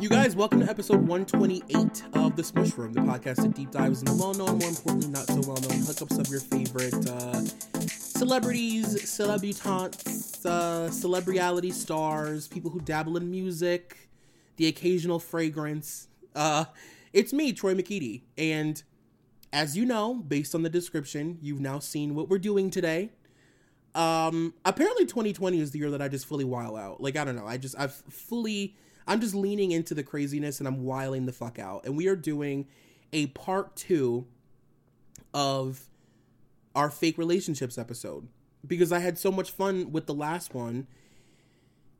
You guys, welcome to episode 128 of The Smush Room, the podcast that deep dives into well known, more importantly, not so well known hookups of your favorite uh, celebrities, celebutantes, uh, celebriality stars, people who dabble in music, the occasional fragrance. Uh, it's me, Troy McKeady, and as you know, based on the description, you've now seen what we're doing today. Um, apparently 2020 is the year that I just fully while out. Like, I don't know. I just, I've fully, I'm just leaning into the craziness and I'm wiling the fuck out. And we are doing a part two of our fake relationships episode because I had so much fun with the last one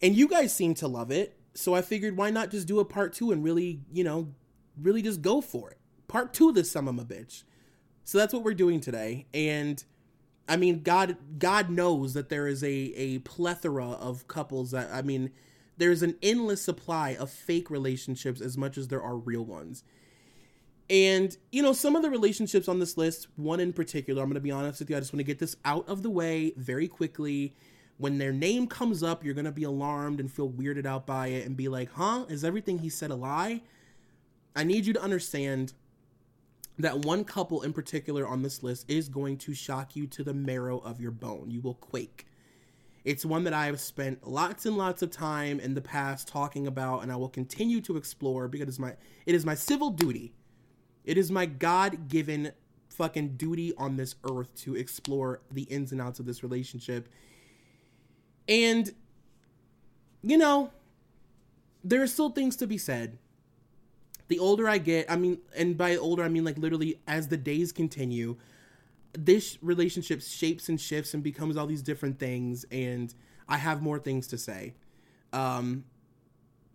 and you guys seem to love it. So I figured why not just do a part two and really, you know, really just go for it. Part two of this son of a bitch. So that's what we're doing today. And I mean, God, God knows that there is a a plethora of couples that I mean, there's an endless supply of fake relationships as much as there are real ones. And you know, some of the relationships on this list, one in particular, I'm going to be honest with you, I just want to get this out of the way very quickly. When their name comes up, you're going to be alarmed and feel weirded out by it and be like, "Huh? Is everything he said a lie?" I need you to understand that one couple in particular on this list is going to shock you to the marrow of your bone. You will quake. It's one that I have spent lots and lots of time in the past talking about, and I will continue to explore because it is my it is my civil duty. It is my God given fucking duty on this earth to explore the ins and outs of this relationship. And you know, there are still things to be said the older I get, I mean, and by older I mean like literally as the days continue, this relationship shapes and shifts and becomes all these different things, and I have more things to say. Um,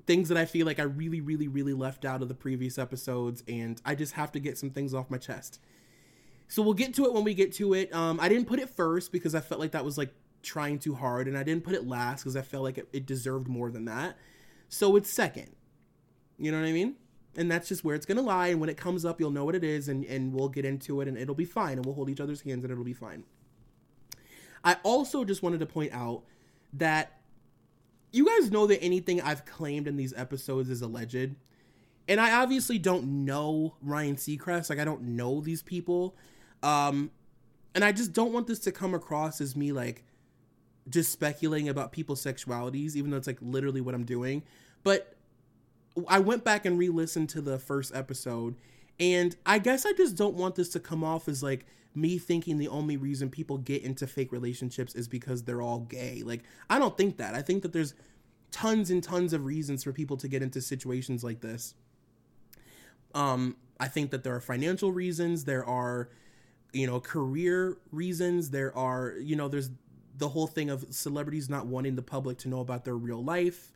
things that I feel like I really, really, really left out of the previous episodes, and I just have to get some things off my chest. So we'll get to it when we get to it. Um, I didn't put it first because I felt like that was like trying too hard, and I didn't put it last because I felt like it, it deserved more than that. So it's second. You know what I mean? And that's just where it's gonna lie. And when it comes up, you'll know what it is, and and we'll get into it, and it'll be fine, and we'll hold each other's hands, and it'll be fine. I also just wanted to point out that you guys know that anything I've claimed in these episodes is alleged. And I obviously don't know Ryan Seacrest. Like I don't know these people. Um and I just don't want this to come across as me like just speculating about people's sexualities, even though it's like literally what I'm doing. But I went back and re-listened to the first episode, and I guess I just don't want this to come off as like me thinking the only reason people get into fake relationships is because they're all gay. Like I don't think that. I think that there's tons and tons of reasons for people to get into situations like this. Um, I think that there are financial reasons, there are you know career reasons, there are you know there's the whole thing of celebrities not wanting the public to know about their real life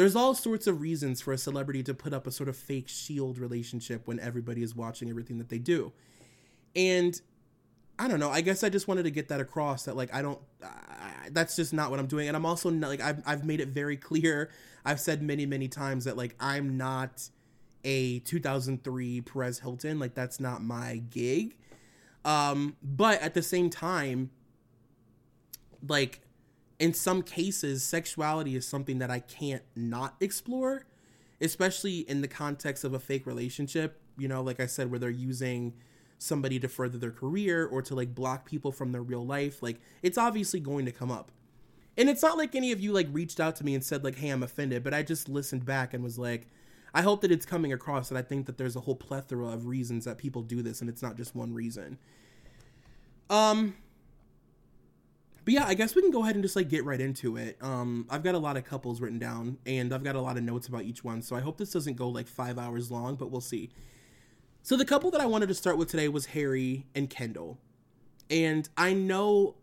there's all sorts of reasons for a celebrity to put up a sort of fake shield relationship when everybody is watching everything that they do. And I don't know. I guess I just wanted to get that across that like I don't. That's just not what I'm doing. And I'm also not like I've I've made it very clear. I've said many many times that like I'm not a 2003 Perez Hilton. Like that's not my gig. Um, but at the same time, like in some cases, sexuality is something that I can't not explore, especially in the context of a fake relationship. You know, like I said, where they're using somebody to further their career or to like block people from their real life. Like, it's obviously going to come up. And it's not like any of you like reached out to me and said, like, hey, I'm offended, but I just listened back and was like, I hope that it's coming across that I think that there's a whole plethora of reasons that people do this and it's not just one reason. Um, but yeah, I guess we can go ahead and just like get right into it. Um, I've got a lot of couples written down, and I've got a lot of notes about each one, so I hope this doesn't go like five hours long, but we'll see. So the couple that I wanted to start with today was Harry and Kendall, and I know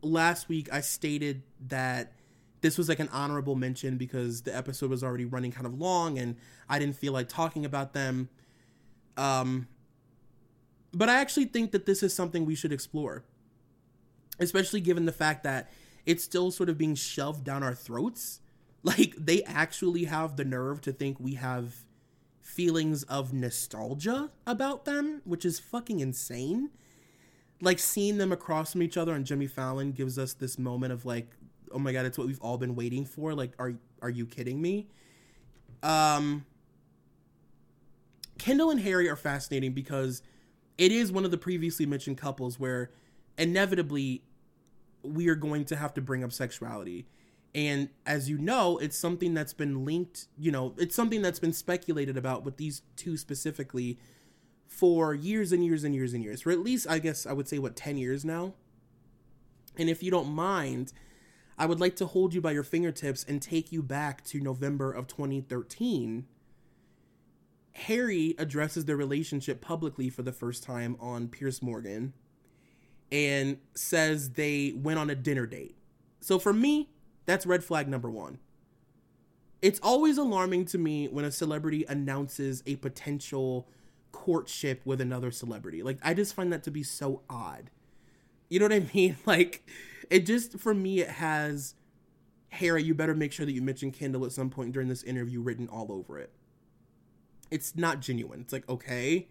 last week I stated that this was like an honorable mention because the episode was already running kind of long, and I didn't feel like talking about them. Um, but I actually think that this is something we should explore especially given the fact that it's still sort of being shoved down our throats. Like they actually have the nerve to think we have feelings of nostalgia about them, which is fucking insane. Like seeing them across from each other on Jimmy Fallon gives us this moment of like, oh my god, it's what we've all been waiting for. Like, are are you kidding me? Um, Kendall and Harry are fascinating because it is one of the previously mentioned couples where inevitably we are going to have to bring up sexuality. And as you know, it's something that's been linked, you know, it's something that's been speculated about with these two specifically for years and years and years and years. For at least, I guess, I would say, what, 10 years now? And if you don't mind, I would like to hold you by your fingertips and take you back to November of 2013. Harry addresses their relationship publicly for the first time on Piers Morgan and says they went on a dinner date. So for me, that's red flag number one. It's always alarming to me when a celebrity announces a potential courtship with another celebrity. Like, I just find that to be so odd. You know what I mean? Like, it just, for me, it has Harry, you better make sure that you mention Kendall at some point during this interview written all over it. It's not genuine. It's like, okay,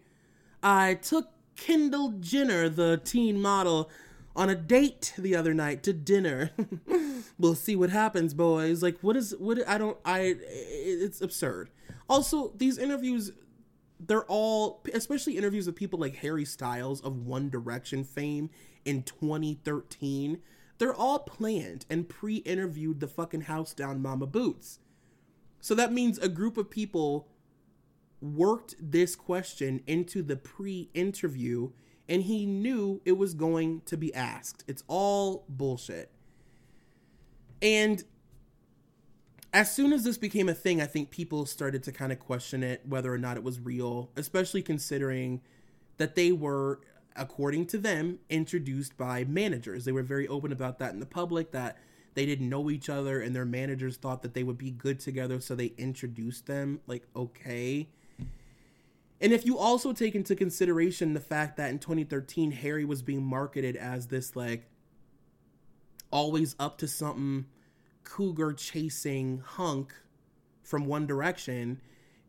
I took Kendall Jenner, the teen model, on a date the other night to dinner. we'll see what happens, boys. Like, what is what? I don't. I. It's absurd. Also, these interviews, they're all, especially interviews with people like Harry Styles of One Direction fame in 2013. They're all planned and pre-interviewed the fucking house down Mama Boots. So that means a group of people worked this question into the pre-interview and he knew it was going to be asked. It's all bullshit. And as soon as this became a thing, I think people started to kind of question it, whether or not it was real, especially considering that they were, according to them, introduced by managers. They were very open about that in the public, that they didn't know each other and their managers thought that they would be good together, so they introduced them. Like, okay. And if you also take into consideration the fact that in 2013, Harry was being marketed as this, like, always up to something cougar chasing hunk from One Direction,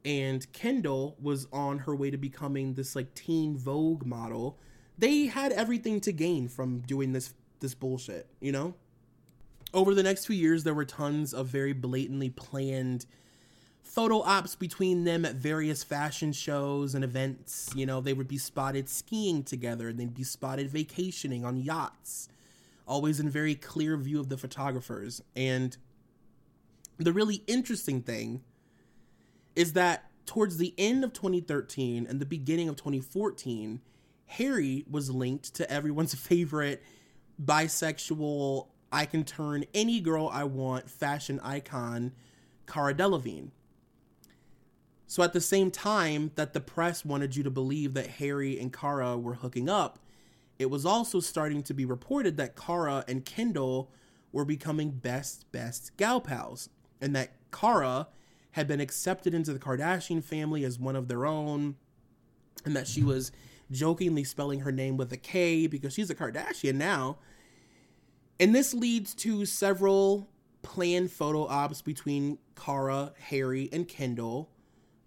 and Kendall was on her way to becoming this, like, teen Vogue model, they had everything to gain from doing this this bullshit, you know? Over the next few years, there were tons of very blatantly planned photo ops between them at various fashion shows and events. You know, they would be spotted skiing together and they'd be spotted vacationing on yachts, always in very clear view of the photographers. And the really interesting thing is that towards the end of 2013 and the beginning of 2014, Harry was linked to everyone's favorite bisexual, I can turn any girl I want fashion icon, Cara Delevingne. So at the same time that the press wanted you to believe that Harry and Cara were hooking up, it was also starting to be reported that Cara and Kendall were becoming best best gal pals, and that Cara had been accepted into the Kardashian family as one of their own, and that she was jokingly spelling her name with a K because she's a Kardashian now. And this leads to several planned photo ops between Cara, Harry, and Kendall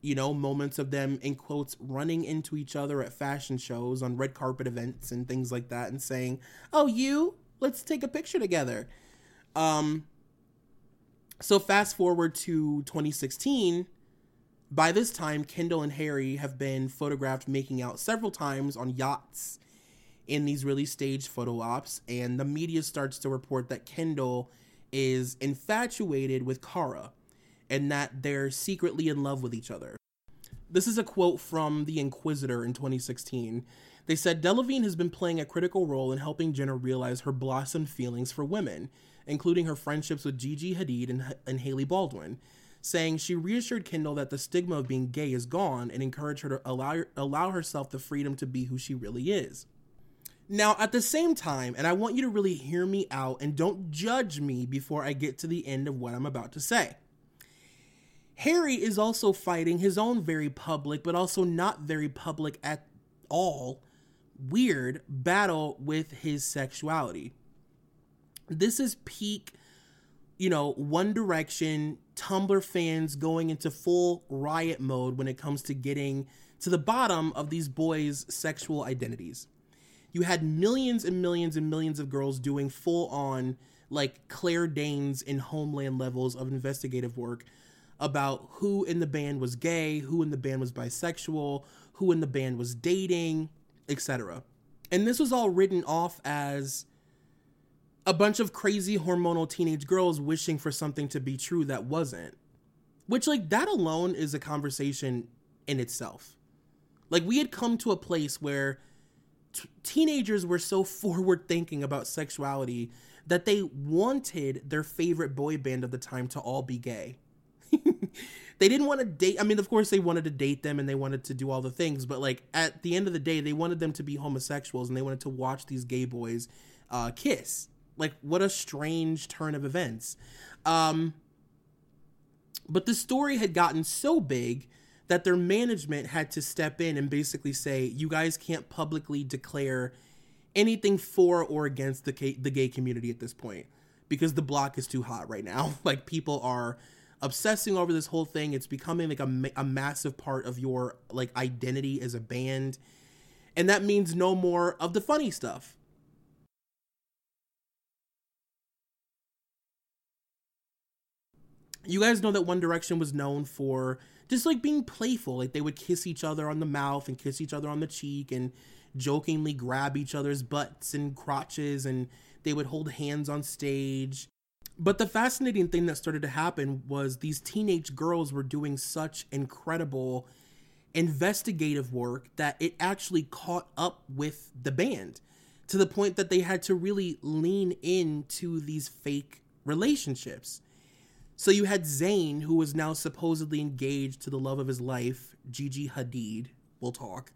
you know, moments of them in quotes running into each other at fashion shows on red carpet events and things like that and saying, "Oh, you, let's take a picture together." Um so fast forward to 2016, by this time Kendall and Harry have been photographed making out several times on yachts in these really staged photo ops and the media starts to report that Kendall is infatuated with Cara and that they're secretly in love with each other. This is a quote from The Inquisitr in 2016. They said Delevingne has been playing a critical role in helping Jenner realize her blossomed feelings for women, including her friendships with Gigi Hadid and, and Hailey Baldwin, saying she reassured Kendall that the stigma of being gay is gone and encouraged her to allow, allow herself the freedom to be who she really is. Now, at the same time, and I want you to really hear me out and don't judge me before I get to the end of what I'm about to say. Harry is also fighting his own very public, but also not very public at all, weird battle with his sexuality. This is peak, you know, One Direction, Tumblr fans going into full riot mode when it comes to getting to the bottom of these boys' sexual identities. You had millions and millions and millions of girls doing full on, like Claire Danes in Homeland levels of investigative work about who in the band was gay, who in the band was bisexual, who in the band was dating, etc. And this was all written off as a bunch of crazy hormonal teenage girls wishing for something to be true that wasn't. Which, like, that alone is a conversation in itself. Like, we had come to a place where t- teenagers were so forward thinking about sexuality that they wanted their favorite boy band of the time to all be gay. they didn't want to date. I mean, of course, they wanted to date them and they wanted to do all the things, but like at the end of the day, they wanted them to be homosexuals and they wanted to watch these gay boys uh, kiss. Like, what a strange turn of events. Um, but the story had gotten so big that their management had to step in and basically say, you guys can't publicly declare anything for or against the, the gay community at this point because the block is too hot right now. like, people are obsessing over this whole thing. It's becoming like a, a massive part of your like identity as a band. And that means no more of the funny stuff. You guys know that One Direction was known for just like being playful. Like they would kiss each other on the mouth and kiss each other on the cheek and jokingly grab each other's butts and crotches and they would hold hands on stage but the fascinating thing that started to happen was these teenage girls were doing such incredible investigative work that it actually caught up with the band to the point that they had to really lean into these fake relationships. So you had Zayn, who was now supposedly engaged to the love of his life, Gigi Hadid. We'll talk.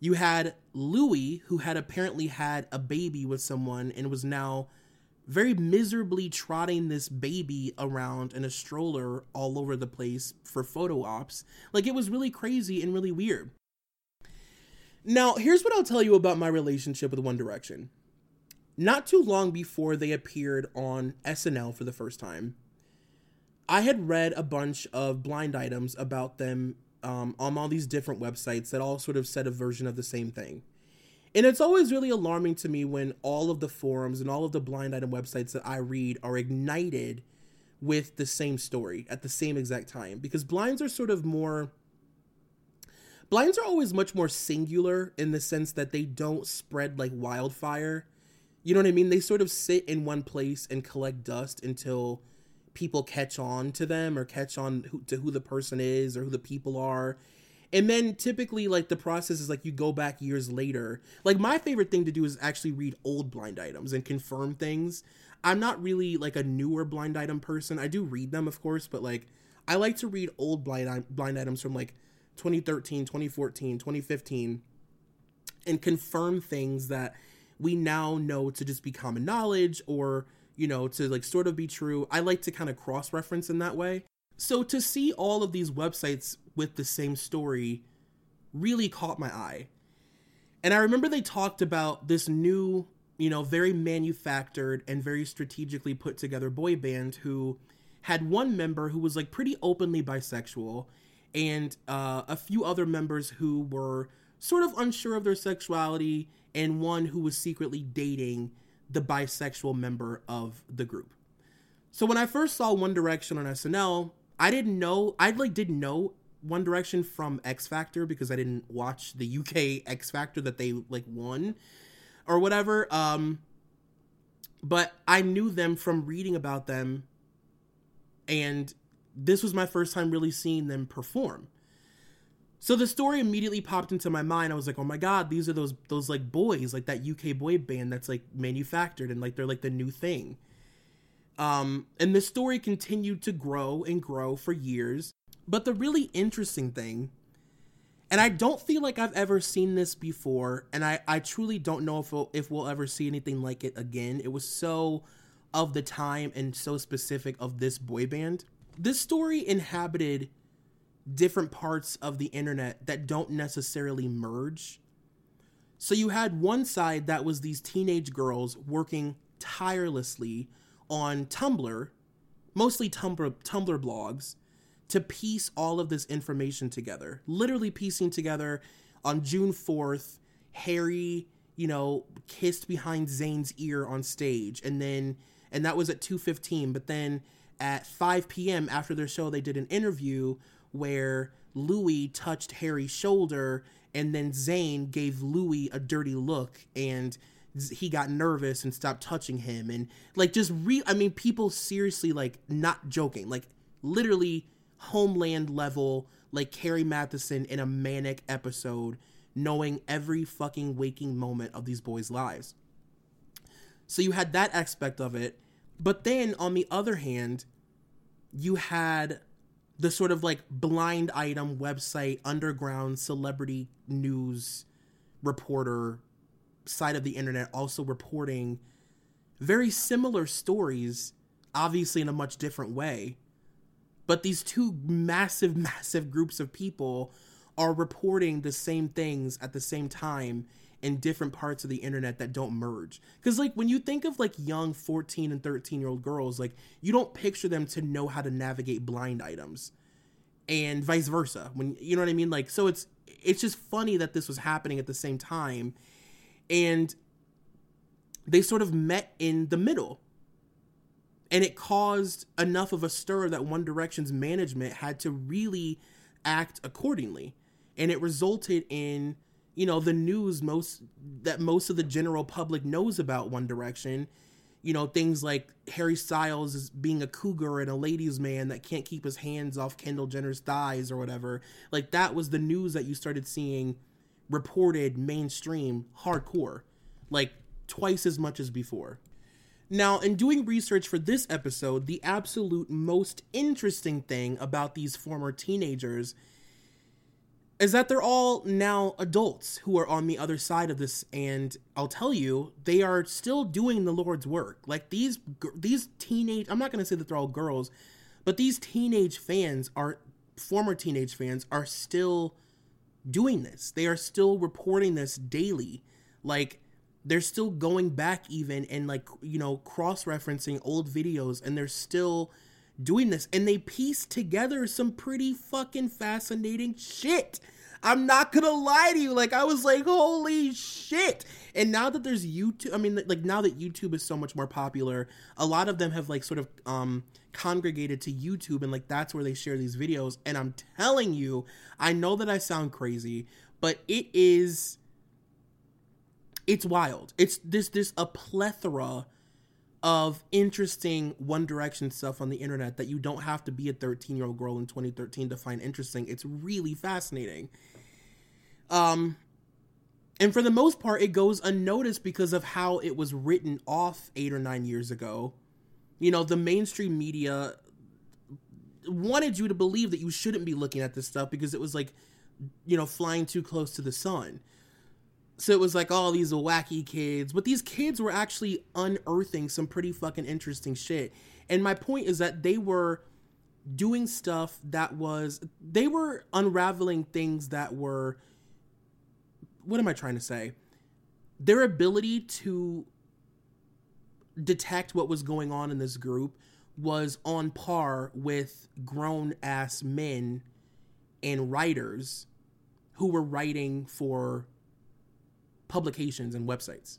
You had Louis, who had apparently had a baby with someone and was now very miserably trotting this baby around in a stroller all over the place for photo ops. Like it was really crazy and really weird. Now, here's what I'll tell you about my relationship with One Direction. Not too long before they appeared on SNL for the first time, I had read a bunch of blind items about them um, on all these different websites that all sort of said a version of the same thing. And it's always really alarming to me when all of the forums and all of the blind item websites that I read are ignited with the same story at the same exact time because blinds are sort of more blinds are always much more singular in the sense that they don't spread like wildfire. You know what I mean? They sort of sit in one place and collect dust until people catch on to them or catch on to who the person is or who the people are and then typically like the process is like you go back years later. Like my favorite thing to do is actually read old blind items and confirm things. I'm not really like a newer blind item person. I do read them of course but like i like to read old blind blind items from like 2013 2014 2015 and confirm things that we now know to just be common knowledge or you know to like sort of be true. I like to kind of cross reference in that way so to see all of these websites with the same story really caught my eye. And I remember they talked about this new, you know, very manufactured and very strategically put together boy band who had one member who was like pretty openly bisexual and uh, a few other members who were sort of unsure of their sexuality and one who was secretly dating the bisexual member of the group. So when I first saw One Direction on SNL, I didn't know I like didn't know One Direction from X Factor because I didn't watch the UK X Factor that they like won or whatever. Um but I knew them from reading about them and this was my first time really seeing them perform. So the story immediately popped into my mind. I was like, "Oh my god, these are those those like boys, like that UK boy band that's like manufactured and like they're like the new thing." Um, and the story continued to grow and grow for years. But the really interesting thing, and I don't feel like I've ever seen this before, and I, I truly don't know if we'll, if we'll ever see anything like it again. It was so of the time and so specific of this boy band. This story inhabited different parts of the internet that don't necessarily merge. So you had one side that was these teenage girls working tirelessly on Tumblr, mostly Tumblr Tumblr blogs, to piece all of this information together. Literally piecing together on June 4th, Harry, you know, kissed behind Zayn's ear on stage and then and that was at 2:15, but then at 5 p.m. after their show, they did an interview where Louis touched Harry's shoulder, and then Zayn gave Louis a dirty look, and he got nervous and stopped touching him, and like just re. I mean, people seriously like not joking, like literally homeland level, like Carrie Mathison in a manic episode, knowing every fucking waking moment of these boys' lives. So you had that aspect of it. But then on the other hand, you had the sort of like blind item website, underground celebrity news reporter side of the internet also reporting very similar stories, obviously in a much different way. But these two massive, massive groups of people are reporting the same things at the same time in different parts of the internet that don't merge. Because, like, when you think of like young 14 and 13 year old girls, like, you don't picture them to know how to navigate blind items and vice versa. When you know what I mean? Like, so it's it's just funny that this was happening at the same time. And they sort of met in the middle. And it caused enough of a stir that One Direction's management had to really act accordingly. And it resulted in you know the news most that most of the general public knows about One Direction. You know things like Harry Styles being a cougar and a ladies' man that can't keep his hands off Kendall Jenner's thighs or whatever. Like that was the news that you started seeing reported mainstream hardcore, like twice as much as before. Now, in doing research for this episode, the absolute most interesting thing about these former teenagers is that they're all now adults who are on the other side of this and I'll tell you they are still doing the Lord's work. Like these these teenage I'm not going to say that they're all girls, but these teenage fans are former teenage fans are still doing this. They are still reporting this daily. Like they're still going back even and like you know cross-referencing old videos and they're still doing this and they piece together some pretty fucking fascinating shit. I'm not gonna lie to you. Like I was like, holy shit. And now that there's YouTube, I mean, like now that YouTube is so much more popular, a lot of them have like sort of um congregated to YouTube and like that's where they share these videos. And I'm telling you, I know that I sound crazy, but it is it's wild. It's this this a plethora of interesting One Direction stuff on the internet that you don't have to be a 13 year old girl in 2013 to find interesting. It's really fascinating. Um, and for the most part, it goes unnoticed because of how it was written off eight or nine years ago. You know, the mainstream media wanted you to believe that you shouldn't be looking at this stuff because it was like, you know, flying too close to the sun. So it was like all oh, these wacky kids, but these kids were actually unearthing some pretty fucking interesting shit. And my point is that they were doing stuff that was they were unraveling things that were what am I trying to say? Their ability to detect what was going on in this group was on par with grown ass men and writers who were writing for publications and websites.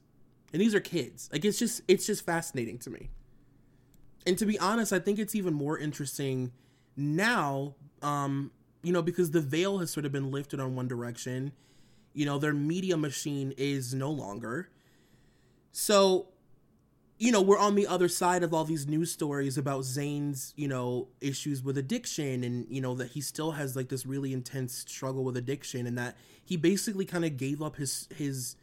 And these are kids. Like it's just it's just fascinating to me. And to be honest, I think it's even more interesting now um you know because the veil has sort of been lifted on One Direction. You know, their media machine is no longer. So you know, we're on the other side of all these news stories about Zayn's, you know, issues with addiction and, you know, that he still has like this really intense struggle with addiction and that he basically kind of gave up his his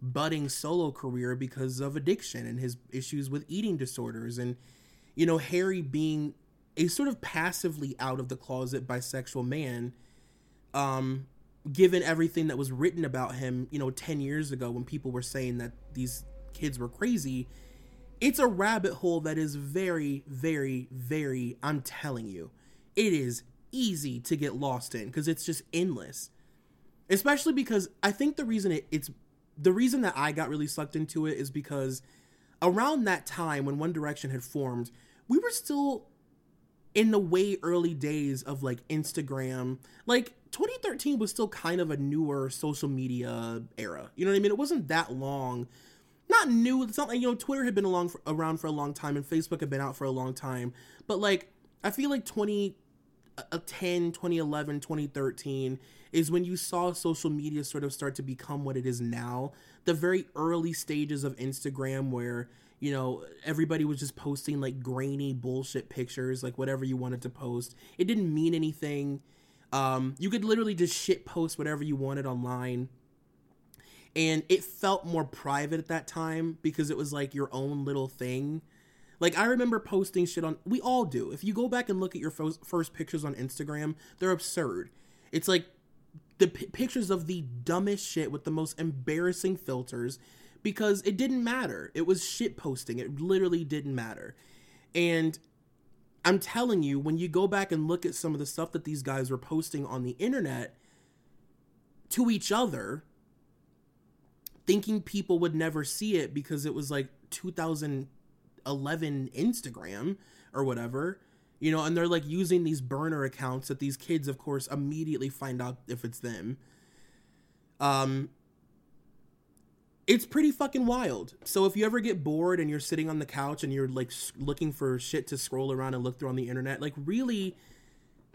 budding solo career because of addiction and his issues with eating disorders and you know harry being a sort of passively out of the closet bisexual man um given everything that was written about him you know 10 years ago when people were saying that these kids were crazy it's a rabbit hole that is very very very i'm telling you it is easy to get lost in because it's just endless especially because i think the reason it, it's the reason that I got really sucked into it is because around that time when One Direction had formed, we were still in the way early days of like Instagram. Like 2013 was still kind of a newer social media era. You know what I mean? It wasn't that long. Not new. It's not like, you know, Twitter had been along for, around for a long time and Facebook had been out for a long time. But like I feel like 20 uh, 10, 2011, 2013 is when you saw social media sort of start to become what it is now. The very early stages of Instagram where, you know, everybody was just posting like grainy bullshit pictures, like whatever you wanted to post. It didn't mean anything. Um, you could literally just shit post whatever you wanted online. And it felt more private at that time because it was like your own little thing. Like I remember posting shit on we all do. If you go back and look at your first, first pictures on Instagram, they're absurd. It's like the p- pictures of the dumbest shit with the most embarrassing filters because it didn't matter. It was shit posting. It literally didn't matter. And I'm telling you, when you go back and look at some of the stuff that these guys were posting on the internet to each other, thinking people would never see it because it was like 2011 Instagram or whatever, you know, and they're like using these burner accounts that these kids, of course, immediately find out if it's them. Um, it's pretty fucking wild. So if you ever get bored and you're sitting on the couch and you're like looking for shit to scroll around and look through on the internet, like really,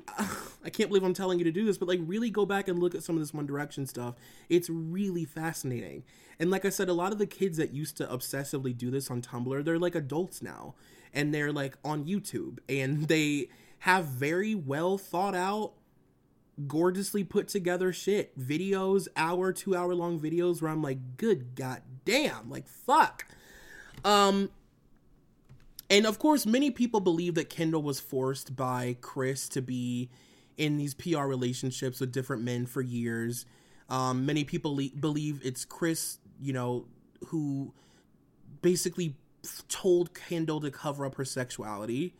I can't believe I'm telling you to do this, but like really go back and look at some of this One Direction stuff. It's really fascinating. And like I said, a lot of the kids that used to obsessively do this on Tumblr, they're like adults now and they're like on YouTube and they have very well thought out gorgeously put together shit. Videos hour two hour long videos where i'm like good god damn like fuck. Um and of course many people believe that kendall was forced by chris to be in these pr relationships with different men for years. Um many people le- believe it's chris you know who basically told Kendall to cover up her sexuality.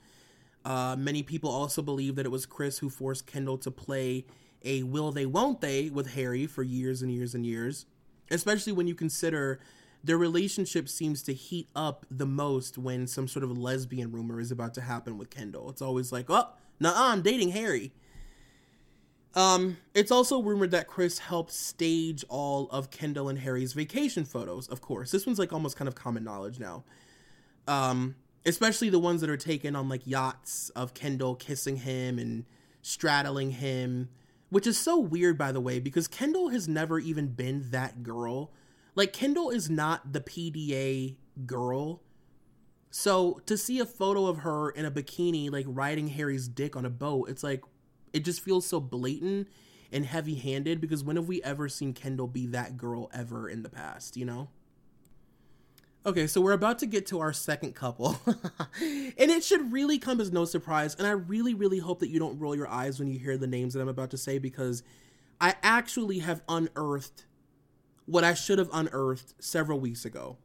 Uh, many people also believe that it was Chris who forced Kendall to play a will they won't they with Harry for years and years and years, especially when you consider their relationship seems to heat up the most when some sort of lesbian rumor is about to happen with Kendall. It's always like, oh, nah, I'm dating Harry. Um, it's also rumored that Chris helped stage all of Kendall and Harry's vacation photos, of course. This one's like almost kind of common knowledge now um, especially the ones that are taken on like yachts of Kendall kissing him and straddling him, which is so weird, by the way, because Kendall has never even been that girl. Like, Kendall is not the PDA girl. So to see a photo of her in a bikini, like riding Harry's dick on a boat, it's like, it just feels so blatant and heavy handed because when have we ever seen Kendall be that girl ever in the past, you know? Okay, so we're about to get to our second couple. and it should really come as no surprise. And I really, really hope that you don't roll your eyes when you hear the names that I'm about to say because I actually have unearthed what I should have unearthed several weeks ago.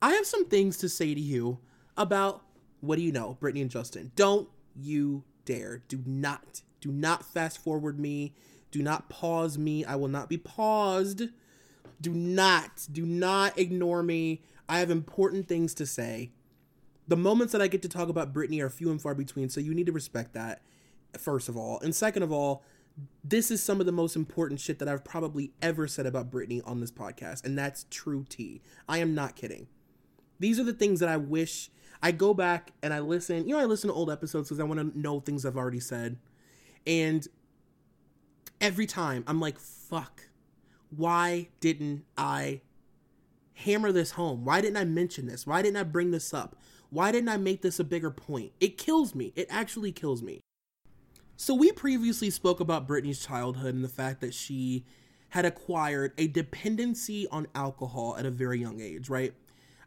I have some things to say to you about what do you know, Britney and Justin. Don't you dare. Do not, do not fast forward me. Do not pause me. I will not be paused. Do not, do not ignore me. I have important things to say. The moments that I get to talk about Britney are few and far between, so you need to respect that, first of all. And second of all, this is some of the most important shit that I've probably ever said about Britney on this podcast, and that's true tea. I am not kidding. These are the things that I wish I go back and I listen. You know, I listen to old episodes because I want to know things I've already said. And every time I'm like, fuck, why didn't I hammer this home? Why didn't I mention this? Why didn't I bring this up? Why didn't I make this a bigger point? It kills me. It actually kills me. So, we previously spoke about Britney's childhood and the fact that she had acquired a dependency on alcohol at a very young age, right?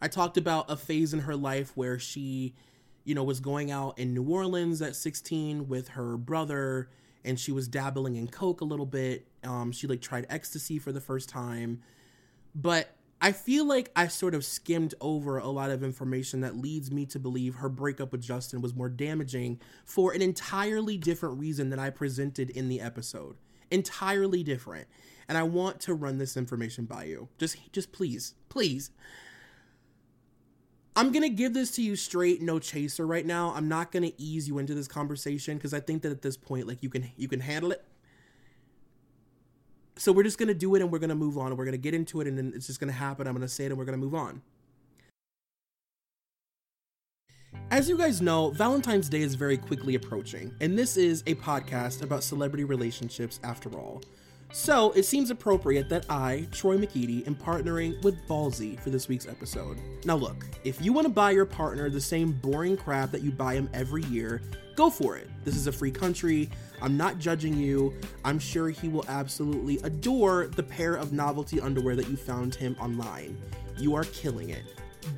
I talked about a phase in her life where she, you know, was going out in New Orleans at 16 with her brother and she was dabbling in coke a little bit. Um, she like tried ecstasy for the first time. But I feel like I sort of skimmed over a lot of information that leads me to believe her breakup with Justin was more damaging for an entirely different reason than I presented in the episode. Entirely different. And I want to run this information by you. Just just please, please. I'm going to give this to you straight no chaser right now. I'm not going to ease you into this conversation because I think that at this point like you can you can handle it so we're just going to do it and we're going to move on we're going to get into it and then it's just going to happen. I'm going to say it and we're going to move on. As you guys know, Valentine's Day is very quickly approaching, and this is a podcast about celebrity relationships after all. So it seems appropriate that I, Troy McEady, am partnering with Ballsy for this week's episode. Now, look, if you want to buy your partner the same boring crap that you buy him every year, go for it. This is a free country. I'm not judging you. I'm sure he will absolutely adore the pair of novelty underwear that you found him online. You are killing it.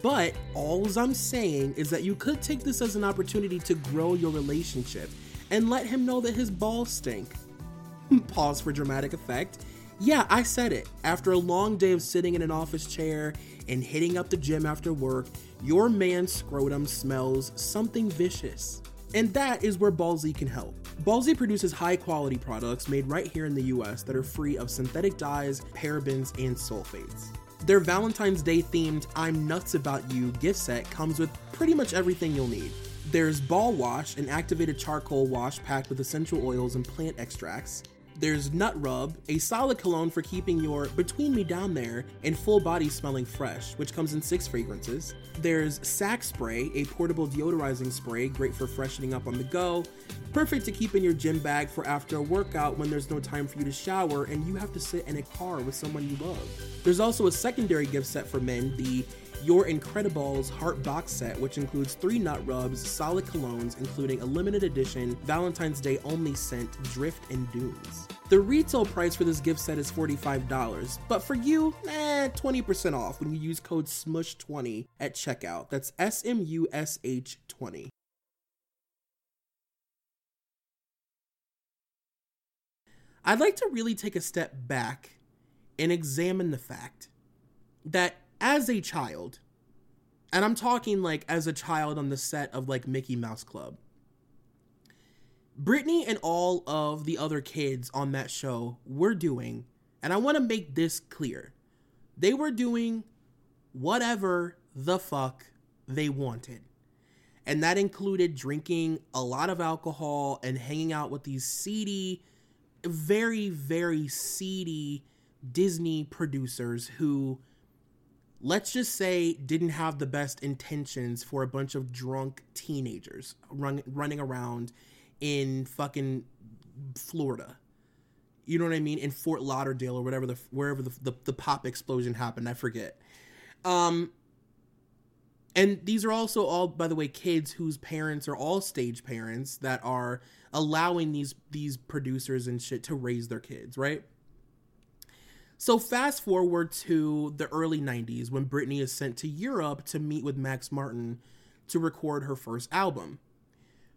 But alls I'm saying is that you could take this as an opportunity to grow your relationship and let him know that his balls stink. Pause for dramatic effect. Yeah, I said it. After a long day of sitting in an office chair and hitting up the gym after work, your man's scrotum smells something vicious. And that is where Ballsy can help. Ballsy produces high quality products made right here in the US that are free of synthetic dyes, parabens, and sulfates. Their Valentine's Day themed I'm Nuts About You gift set comes with pretty much everything you'll need. There's Ball Wash, an activated charcoal wash packed with essential oils and plant extracts. There's Nut Rub, a solid cologne for keeping your between me down there and full body smelling fresh, which comes in six fragrances. There's Sack Spray, a portable deodorizing spray, great for freshening up on the go. Perfect to keep in your gym bag for after a workout when there's no time for you to shower and you have to sit in a car with someone you love. There's also a secondary gift set for men, the your Incrediballs Heart Box Set, which includes three nut rubs, solid colognes, including a limited edition Valentine's Day only scent Drift and Dunes. The retail price for this gift set is $45, but for you, eh, 20% off when you use code SMUSH20 at checkout. That's S M U S H 20. I'd like to really take a step back and examine the fact that as a child, and I'm talking like as a child on the set of like Mickey Mouse Club, Britney and all of the other kids on that show were doing, and I want to make this clear, they were doing whatever the fuck they wanted. And that included drinking a lot of alcohol and hanging out with these seedy, very, very seedy Disney producers who let's just say didn't have the best intentions for a bunch of drunk teenagers run, running around in fucking Florida. You know what I mean? In Fort Lauderdale or whatever the wherever the, the, the pop explosion happened, I forget. Um and these are also all by the way kids whose parents are all stage parents that are allowing these these producers and shit to raise their kids, right? So fast forward to the early 90s when Britney is sent to Europe to meet with Max Martin to record her first album.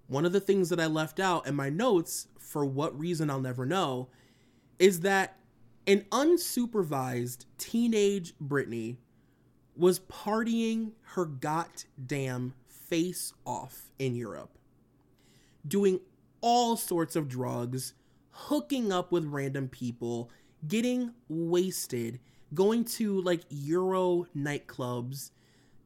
One of the things that I left out in my notes, for what reason I'll never know, is that an unsupervised teenage Britney was partying her goddamn face off in Europe, doing all sorts of drugs, hooking up with random people, getting wasted, going to like Euro nightclubs.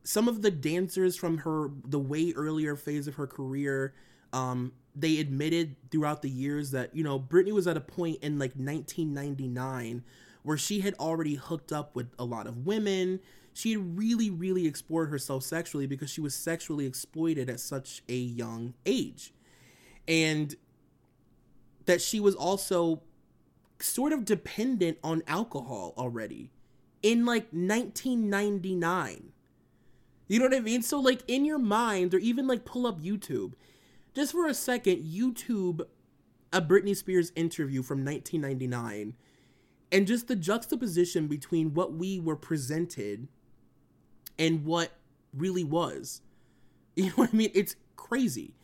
Some of the dancers from her the way earlier phase of her career, um, they admitted throughout the years that you know Britney was at a point in like 1999 where she had already hooked up with a lot of women. She had really, really explored herself sexually because she was sexually exploited at such a young age. And that she was also sort of dependent on alcohol already in like 1999. You know what I mean? So, like, in your mind, or even like pull up YouTube, just for a second, YouTube a Britney Spears interview from 1999 and just the juxtaposition between what we were presented and what really was. You know what I mean? It's crazy.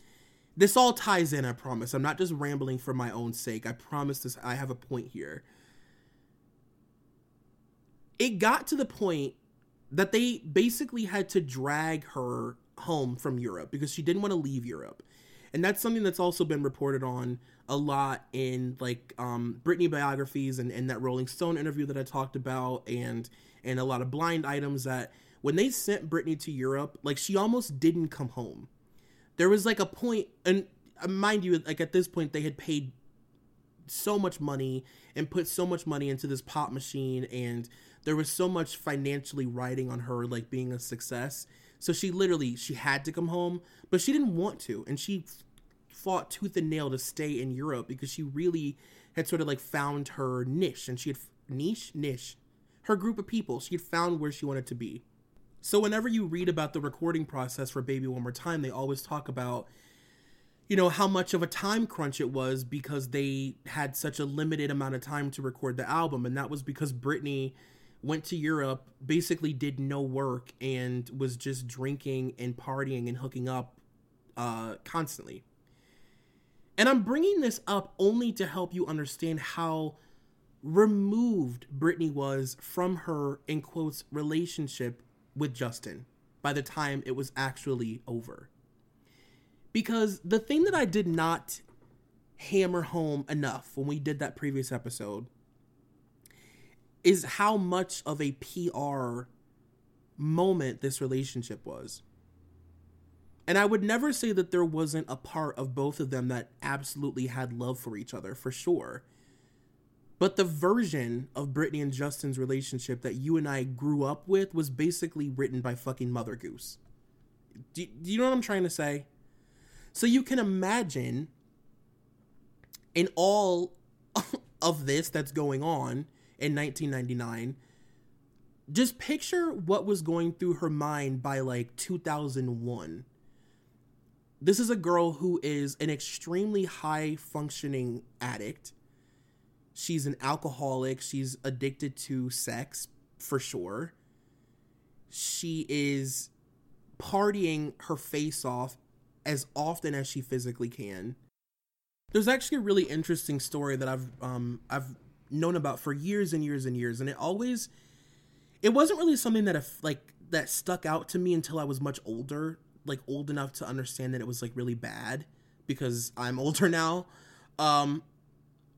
This all ties in, I promise. I'm not just rambling for my own sake. I promise this I have a point here. It got to the point that they basically had to drag her home from Europe because she didn't want to leave Europe. And that's something that's also been reported on a lot in like um Britney biographies and, and that Rolling Stone interview that I talked about and and a lot of blind items that when they sent Britney to Europe, like she almost didn't come home there was like a point and uh, mind you like at this point they had paid so much money and put so much money into this pop machine and there was so much financially riding on her like being a success So she literally she had to come home, but she didn't want to, and she fought tooth and nail to stay in Europe because she really had sort of like found her niche, and she had niche niche, her group of people. She had found where she wanted to be. So whenever you read about the recording process for Baby One More Time, they always talk about you know how much of a time crunch it was because they had such a limited amount of time to record the album and that was because Britney went to Europe, basically did no work and was just drinking and partying and hooking up uh, constantly. And I'm bringing this up only to help you understand how removed Britney was from her, in quotes, relationship with Justin by the time it was actually over. Because the thing that I did not hammer home enough when we did that previous episode is how much of a PR moment this relationship was. And I would never say that there wasn't a part of both of them that absolutely had love for each other, for sure. But the version of Britney and Justin's relationship that you and I grew up with was basically written by fucking Mother Goose. Do, do you know what I'm trying to say? So you can imagine in all of this that's going on in 1999 just picture what was going through her mind by like 2001 this is a girl who is an extremely high functioning addict she's an alcoholic she's addicted to sex for sure. She is partying her face off as often as she physically can. There's actually a really interesting story that i've um i've known about for years and years and years and it always it wasn't really something that if, like that stuck out to me until I was much older like old enough to understand that it was like really bad because I'm older now. Um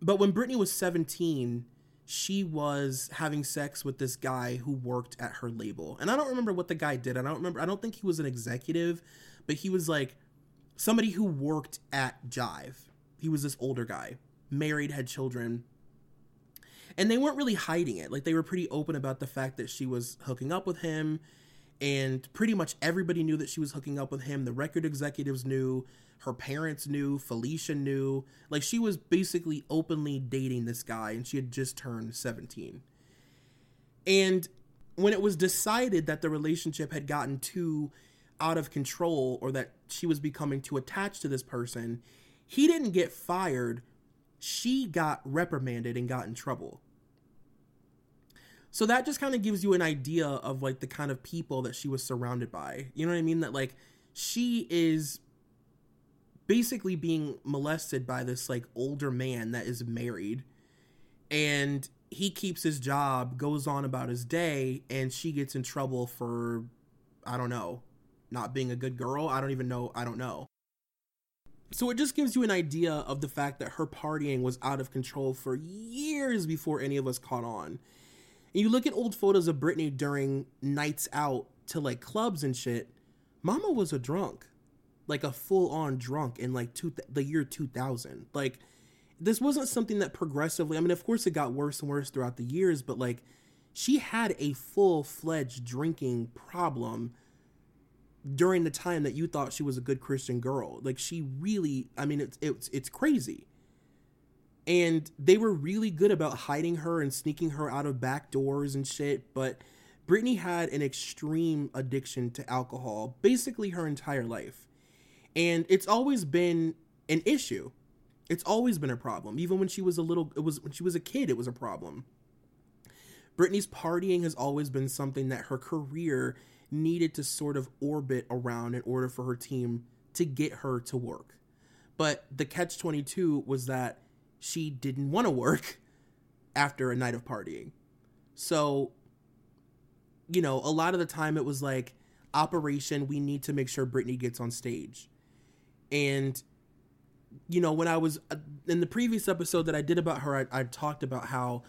but when Britney was 17 she was having sex with this guy who worked at her label. And I don't remember what the guy did. I don't remember I don't think he was an executive but he was like somebody who worked at Jive. He was this older guy married had children. And they weren't really hiding it. Like they were pretty open about the fact that she was hooking up with him, and pretty much everybody knew that she was hooking up with him. The record executives knew, her parents knew, Felicia knew. Like she was basically openly dating this guy, and she had just turned 17. And when it was decided that the relationship had gotten too out of control or that she was becoming too attached to this person, he didn't get fired. She got reprimanded and got in trouble. So that just kind of gives you an idea of like the kind of people that she was surrounded by. You know what I mean? That like she is basically being molested by this like older man that is married and he keeps his job, goes on about his day, and she gets in trouble for I don't know, not being a good girl. I don't even know. I don't know. So it just gives you an idea of the fact that her partying was out of control for years before any of us caught on. And you look at old photos of Britney during nights out to like clubs and shit. Mama was a drunk, like a full on drunk in like two, the year 2000. Like this wasn't something that progressively, I mean, of course it got worse and worse throughout the years, but like she had a full fledged drinking problem during the time that you thought she was a good Christian girl. Like she really, I mean, it's, it's, it's crazy and they were really good about hiding her and sneaking her out of back doors and shit but Britney had an extreme addiction to alcohol basically her entire life and it's always been an issue it's always been a problem even when she was a little it was when she was a kid it was a problem Britney's partying has always been something that her career needed to sort of orbit around in order for her team to get her to work but the catch 22 was that she didn't want to work after a night of partying. So, you know, a lot of the time it was like, Operation, we need to make sure Britney gets on stage. And, you know, when I was uh, in the previous episode that I did about her, I, I talked about how,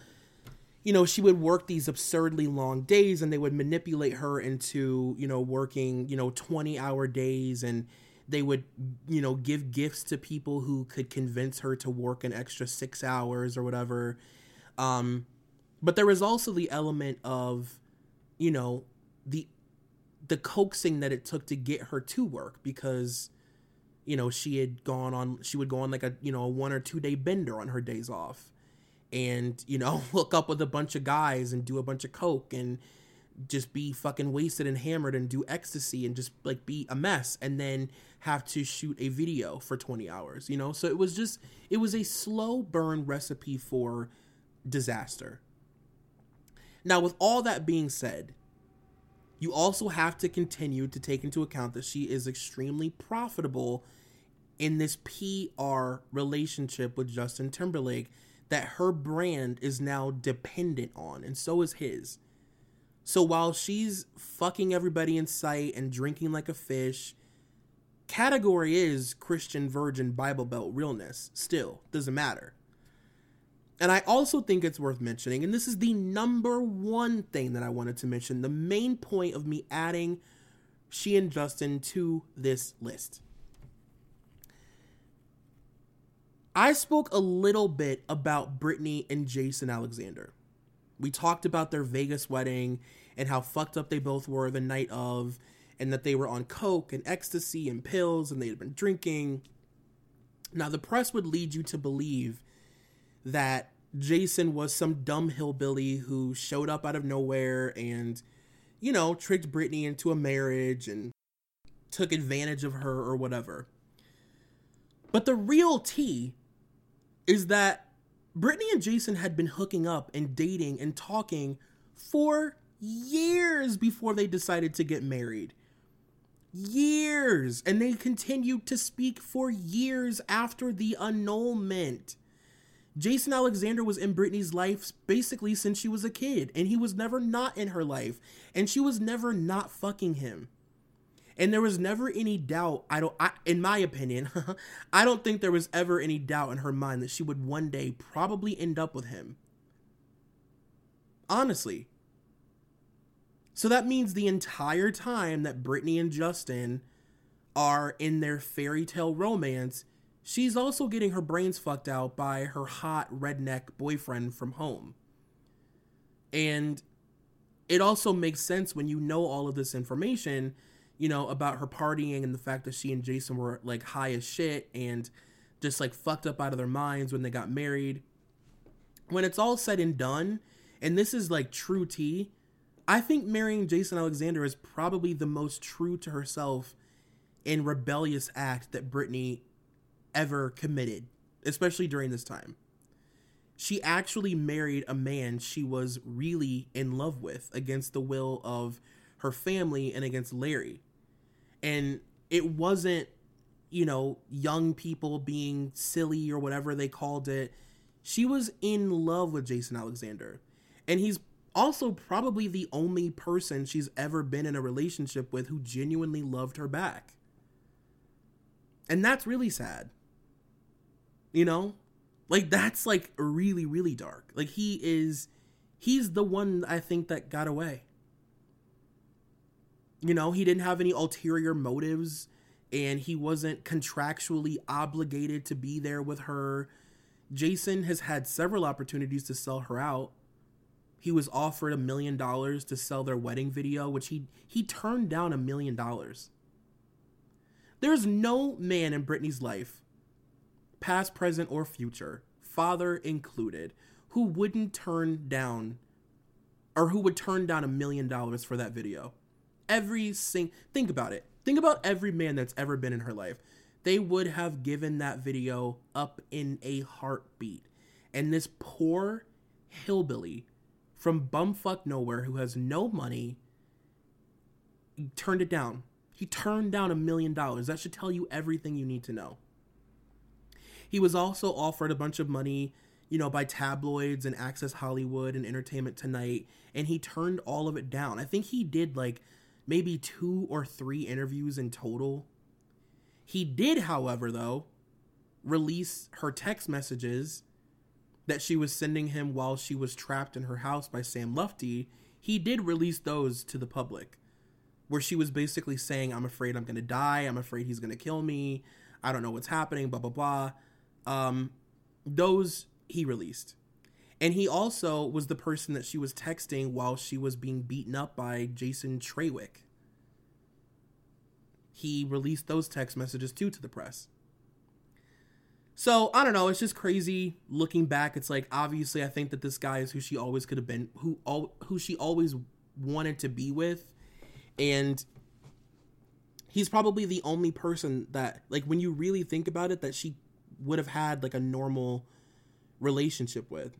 you know, she would work these absurdly long days and they would manipulate her into, you know, working, you know, 20 hour days and, they would you know give gifts to people who could convince her to work an extra six hours or whatever. Um but there was also the element of you know the the coaxing that it took to get her to work because you know she had gone on she would go on like a you know a one or two day bender on her days off and you know hook up with a bunch of guys and do a bunch of coke and just be fucking wasted and hammered and do ecstasy and just like be a mess and then have to shoot a video for 20 hours you know? So it was just it was a slow burn recipe for disaster. Now with all that being said you also have to continue to take into account that she is extremely profitable in this PR relationship with Justin Timberlake that her brand is now dependent on, and so is his. So while she's fucking everybody in sight and drinking like a fish, category is Christian Virgin Bible Belt realness. Still, doesn't matter. And I also think it's worth mentioning, and this is the number one thing that I wanted to mention, the main point of me adding she and Justin to this list. I spoke a little bit about Britney and Jason Alexander. We talked about their Vegas wedding and how fucked up they both were the night of, and that they were on coke and ecstasy and pills and they had been drinking. Now, the press would lead you to believe that Jason was some dumb hillbilly who showed up out of nowhere and, you know, tricked Britney into a marriage and took advantage of her or whatever. But the real tea is that Britney and Jason had been hooking up and dating and talking for years before they decided to get married. Years. And they continued to speak for years after the annulment. Jason Alexander was in Britney's life basically since she was a kid, and he was never not in her life, and she was never not fucking him and there was never any doubt i don't I, in my opinion i don't think there was ever any doubt in her mind that she would one day probably end up with him. Honestly. So that means the entire time that Britney and justin are in their fairy tale romance she's also getting her brains fucked out by her hot redneck boyfriend from home. And it also makes sense when you know all of this information you know, about her partying and the fact that she and Jason were like high as shit and just like fucked up out of their minds when they got married. When it's all said and done, and this is like true tea, I think marrying Jason Alexander is probably the most true to herself and rebellious act that Britney ever committed, especially during this time. She actually married a man she was really in love with against the will of her family and against Larry and it wasn't you know young people being silly or whatever they called it. She was in love with jason alexander. And he's also probably the only person she's ever been in a relationship with who genuinely loved her back. And that's really sad. You know? Like that's like really really dark. Like he is he's the one i think that got away you know, he didn't have any ulterior motives and he wasn't contractually obligated to be there with her. Jason has had several opportunities to sell her out. He was offered a million dollars to sell their wedding video, which he he turned down a million dollars. There's no man in Britney's life, past, present, or future, father included, who wouldn't turn down or who would turn down a million dollars for that video every sing think about it. Think about every man that's ever been in her life. They would have given that video up in a heartbeat. And this poor hillbilly from bumfuck nowhere who has no money turned it down. He turned down a million dollars. That should tell you everything you need to know. He was also offered a bunch of money you know, by tabloids and Access Hollywood and Entertainment Tonight, and he turned all of it down. I think he did like maybe two or three interviews in total. He did, however, though, release her text messages that she was sending him while she was trapped in her house by Sam Lutfi. He did release those to the public, where she was basically saying, I'm afraid I'm going to die. I'm afraid he's going to kill me. I don't know what's happening, blah, blah, blah. Um, those he released. And he also was the person that she was texting while she was being beaten up by Jason Trawick. he released those text messages too to the press. So I don't know. It's just crazy looking back. It's like obviously I think that this guy is who she always could have been, who all who she always wanted to be with, and he's probably the only person that like when you really think about it that she would have had like a normal relationship with,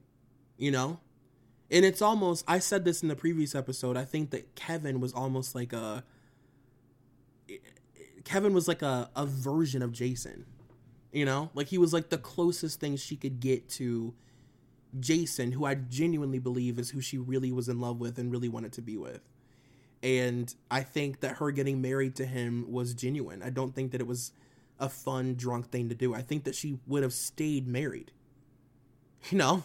you know. And it's almost I said this in the previous episode. I think that Kevin was almost like a Kevin was like a, a version of Jason you know, like he was like the closest thing she could get to Jason, who I genuinely believe is who she really was in love with and really wanted to be with. And I think that her getting married to him was genuine. I don't think that it was a fun, drunk thing to do. I think that she would have stayed married. You know?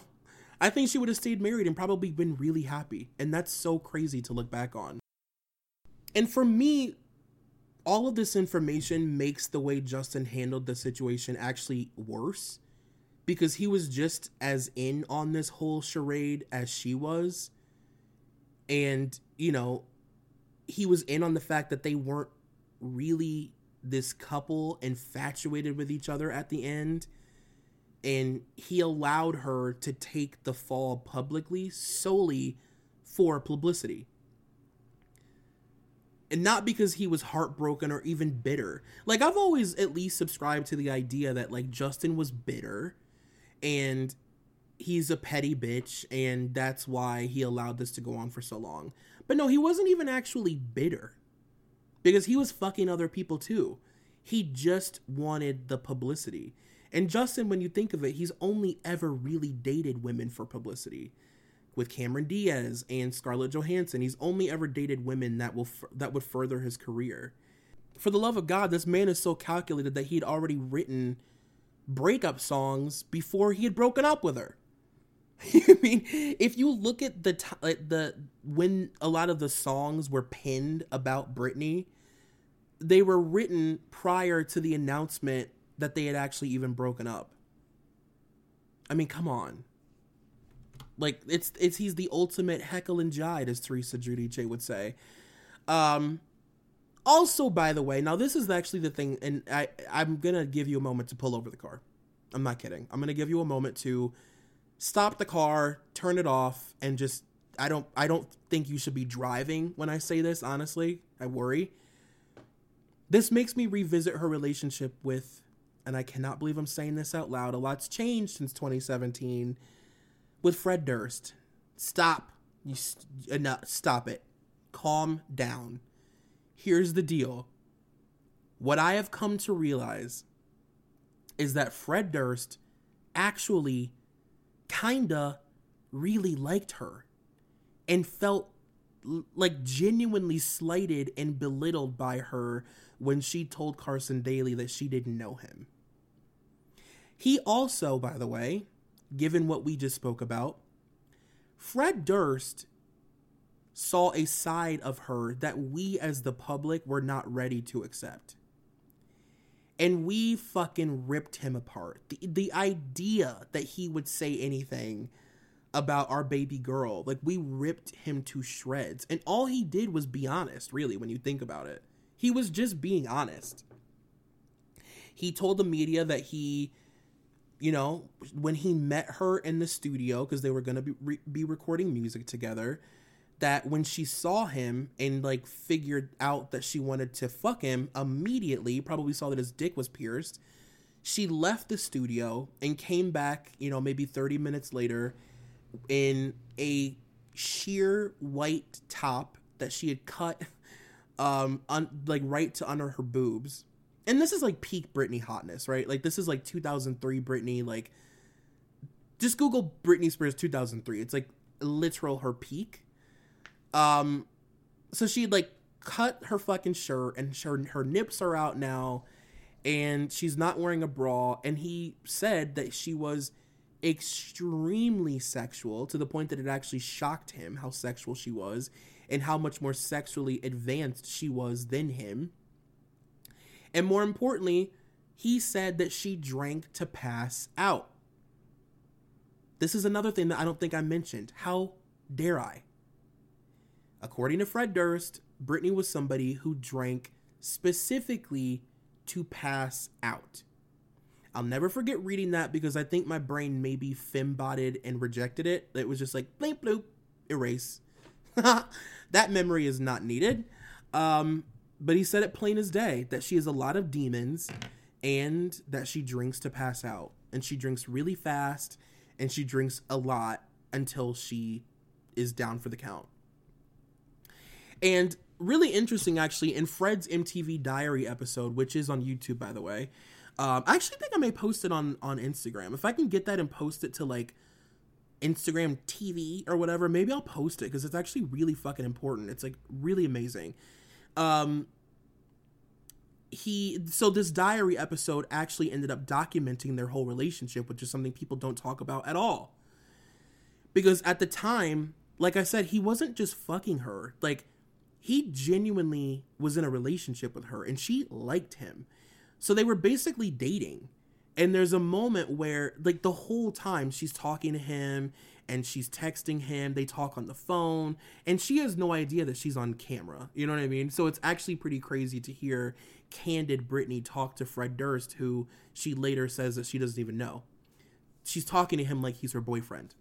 I think she would have stayed married and probably been really happy. And that's so crazy to look back on. And for me, all of this information makes the way Justin handled the situation actually worse because he was just as in on this whole charade as she was. And, you know, he was in on the fact that they weren't really this couple infatuated with each other at the end. And he allowed her to take the fall publicly solely for publicity and not because he was heartbroken or even bitter. Like I've always at least subscribed to the idea that like Justin was bitter and he's a petty bitch and that's why he allowed this to go on for so long. But no, he wasn't even actually bitter. Because he was fucking other people too. He just wanted the publicity. And Justin, when you think of it, he's only ever really dated women for publicity with Cameron Diaz and Scarlett Johansson. He's only ever dated women that will that would further his career. For the love of God, this man is so calculated that he'd already written breakup songs before he had broken up with her. I mean, if you look at the t- the when a lot of the songs were pinned about Britney, they were written prior to the announcement that they had actually even broken up. I mean, come on. Like it's it's he's the ultimate heckle and as Teresa Giudice would say. Um, also, by the way, now this is actually the thing, and I I'm gonna give you a moment to pull over the car. I'm not kidding. I'm gonna give you a moment to stop the car, turn it off, and just I don't I don't think you should be driving when I say this. Honestly, I worry. This makes me revisit her relationship with, and I cannot believe I'm saying this out loud. A lot's changed since 2017 with Fred Durst. Stop. You enough. Uh, stop it. Calm down. Here's the deal. What I have come to realize is that Fred Durst actually kinda really liked her and felt like genuinely slighted and belittled by her when she told Carson Daly that she didn't know him. He also, by the way, given what we just spoke about, Fred Durst saw a side of her that we as the public were not ready to accept. And we fucking ripped him apart. The, the idea that he would say anything about our baby girl, like we ripped him to shreds. And all he did was be honest, really, when you think about it. He was just being honest. He told the media that he you know, when he met her in the studio because they were going to be, re- be recording music together, that when she saw him and like figured out that she wanted to fuck him immediately, probably saw that his dick was pierced, she left the studio and came back, you know, maybe 30 minutes later in a sheer white top that she had cut um un- like right to under her boobs and this is like peak Britney hotness, right? Like this is like 2003 Britney. Like, just Google Britney Spears 2003. It's like literal her peak. Um, so she like cut her fucking shirt and her her nips are out now, and she's not wearing a bra. And he said that she was extremely sexual to the point that it actually shocked him how sexual she was and how much more sexually advanced she was than him and more importantly, he said that she drank to pass out. This is another thing that I don't think I mentioned. How dare I? According to Fred Durst, Britney was somebody who drank specifically to pass out. I'll never forget reading that because I think my brain maybe fimbotted and rejected it. It was just like blink bloop, erase. that memory is not needed. Um, but he said it plain as day that she has a lot of demons and that she drinks to pass out. And she drinks really fast and she drinks a lot until she is down for the count. And really interesting, actually, in Fred's MTV Diary episode, which is on YouTube, by the way. Um, I actually think I may post it on on Instagram. If I can get that and post it to like Instagram TV or whatever, maybe I'll post it because it's actually really fucking important. It's like really amazing. Um, he so this diary episode actually ended up documenting their whole relationship, which is something people don't talk about at all. Because at the time, like I said, he wasn't just fucking her. Like he genuinely was in a relationship with her and she liked him. So they were basically dating. And there's a moment where, like, the whole time she's talking to him and she's texting him, they talk on the phone, and she has no idea that she's on camera. You know what I mean? So it's actually pretty crazy to hear candid Britney talk to Fred Durst, who she later says that she doesn't even know. She's talking to him like he's her boyfriend.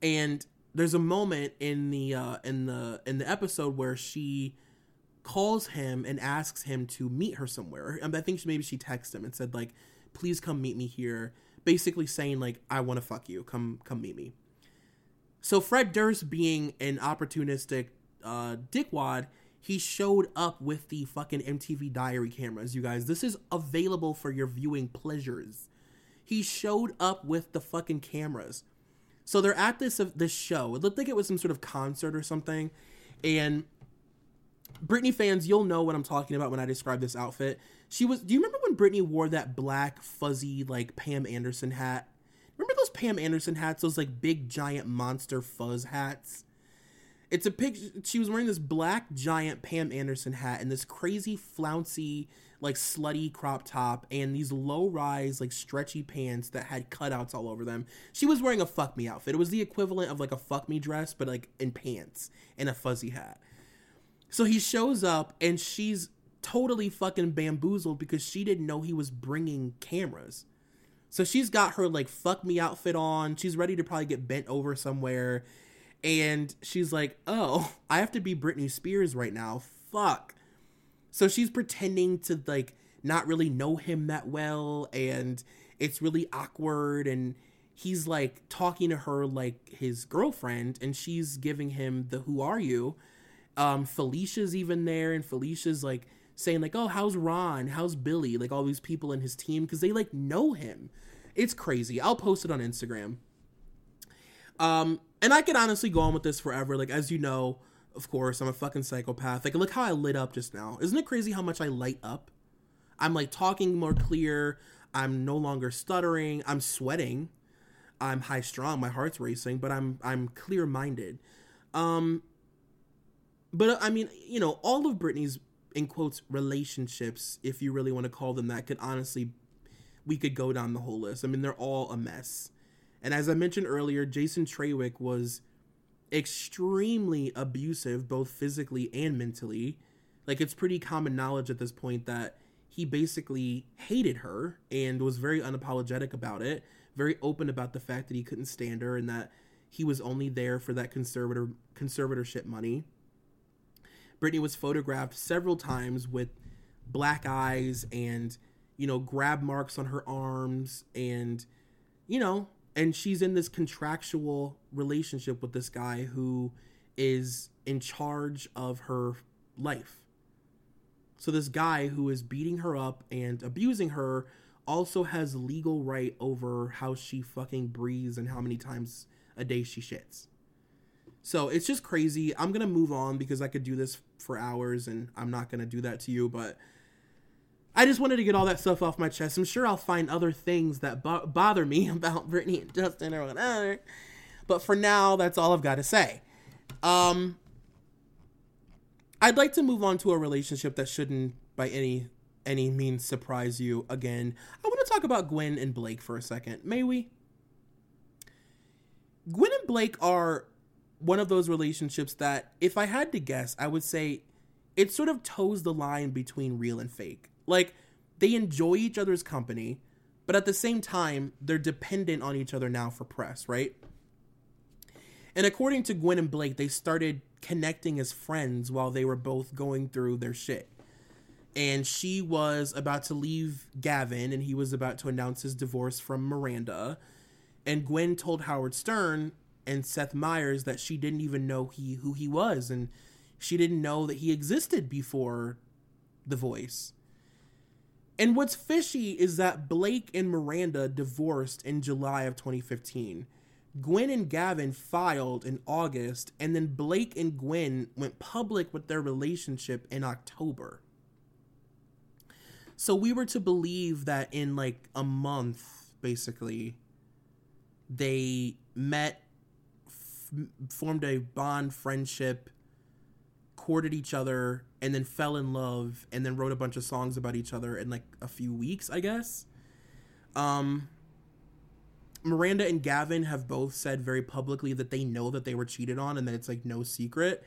And there's a moment in the uh, in the in the episode where she calls him and asks him to meet her somewhere. And I think she, maybe she texted him and said like, "Please come meet me here." Basically saying like, "I want to fuck you. Come come meet me." So Fred Durst, being an opportunistic uh, dickwad, he showed up with the fucking MTV Diary cameras. You guys, this is available for your viewing pleasures. He showed up with the fucking cameras. So they're at this uh, this show. It looked like it was some sort of concert or something, and Britney fans, you'll know what I'm talking about when I describe this outfit. She was. Do you remember when Britney wore that black fuzzy like Pam Anderson hat? Remember those Pam Anderson hats? Those like big giant monster fuzz hats. It's a picture. She was wearing this black giant Pam Anderson hat and this crazy flouncy like slutty crop top and these low rise like stretchy pants that had cutouts all over them. She was wearing a fuck me outfit. It was the equivalent of like a fuck me dress, but like in pants and a fuzzy hat. So he shows up and she's totally fucking bamboozled because she didn't know he was bringing cameras. So she's got her like fuck me outfit on. She's ready to probably get bent over somewhere. And she's like, oh, I have to be Britney Spears right now. Fuck. So she's pretending to like not really know him that well and it's really awkward and he's like talking to her like his girlfriend and she's giving him the who are you um felicia's even there and felicia's like saying like oh how's ron how's billy like all these people in his team because they like know him it's crazy i'll post it on instagram um and i could honestly go on with this forever like as you know of course, I'm a fucking psychopath. Like, look how I lit up just now. Isn't it crazy how much I light up? I'm like talking more clear. I'm no longer stuttering. I'm sweating. I'm high strung. My heart's racing, but I'm I'm clear minded. Um, but uh, I mean, you know, all of Britney's in quotes relationships, if you really want to call them that, could honestly, we could go down the whole list. I mean, they're all a mess. And as I mentioned earlier, Jason Trawick was extremely abusive, both physically and mentally. Like, it's pretty common knowledge at this point that he basically hated her and was very unapologetic about it, very open about the fact that he couldn't stand her and that he was only there for that conservator conservatorship money. Britney was photographed several times with black eyes and you know grab marks on her arms and you know and she's in this contractual relationship with this guy who is in charge of her life. So this guy who is beating her up and abusing her also has legal right over how she fucking breathes and how many times a day she shits. So it's just crazy. I'm going to move on because I could do this for hours and I'm not going to do that to you, but I just wanted to get all that stuff off my chest. I'm sure I'll find other things that bo- bother me about Britney and Justin or whatever. But for now, that's all I've got to say. Um, I'd like to move on to a relationship that shouldn't, by any any means, surprise you. Again, I want to talk about Gwen and Blake for a second. May we? Gwen and Blake are one of those relationships that, if I had to guess, I would say it sort of toes the line between real and fake. Like they enjoy each other's company, but at the same time, they're dependent on each other now for press, right? And according to Gwen and Blake, they started connecting as friends while they were both going through their shit. And she was about to leave Gavin and he was about to announce his divorce from Miranda. And Gwen told Howard Stern and Seth Meyers that she didn't even know he who he was and she didn't know that he existed before The Voice. And what's fishy is that Blake and Miranda divorced in July of 2015. Gwen and Gavin filed in August, and then Blake and Gwen went public with their relationship in October. So we were to believe that in like a month, basically, they met, formed a bond, friendship, courted each other and then fell in love and then wrote a bunch of songs about each other in like a few weeks, I guess. Um Miranda and Gavin have both said very publicly that they know that they were cheated on and that it's like no secret.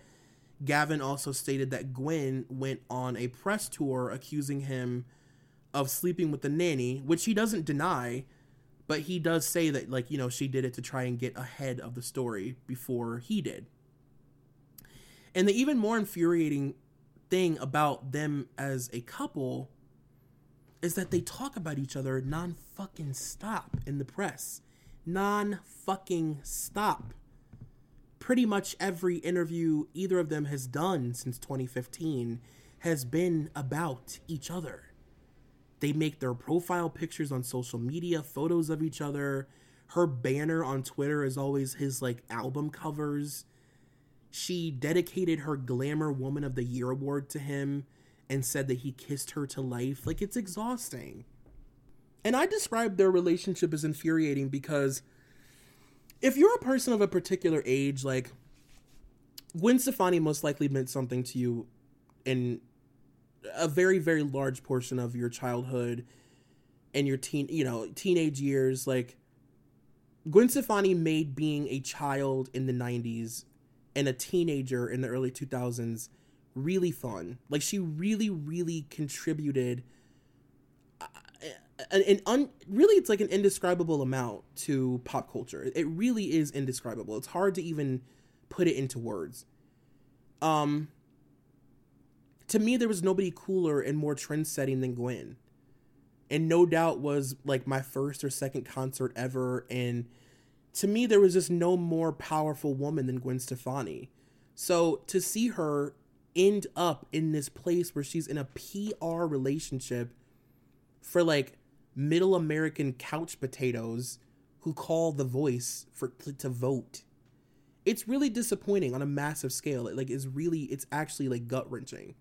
Gavin also stated that Gwen went on a press tour accusing him of sleeping with the nanny, which he doesn't deny, but he does say that like, you know, she did it to try and get ahead of the story before he did. And the even more infuriating thing about them as a couple is that they talk about each other non fucking stop in the press. Non fucking stop. Pretty much every interview either of them has done since 2015 has been about each other. They make their profile pictures on social media, photos of each other. Her banner on Twitter is always his like album covers she dedicated her Glamour Woman of the Year award to him and said that he kissed her to life. Like, it's exhausting. And I describe their relationship as infuriating because if you're a person of a particular age, like, Gwen Stefani most likely meant something to you in a very, very large portion of your childhood and your teen, you know, teenage years. Like, Gwen Stefani made being a child in the 90s and a teenager in the early 2000s really fun. Like she really, really contributed uh, an, an un, really it's like an indescribable amount to pop culture. It really is indescribable. It's hard to even put it into words. Um to me there was nobody cooler and more trend-setting than Gwen. And no doubt was like my first or second concert ever and to me, there was just no more powerful woman than Gwen Stefani. So to see her end up in this place where she's in a PR relationship for like middle American couch potatoes who call the voice for to vote. It's really disappointing on a massive scale. It like is really it's actually like gut wrenching.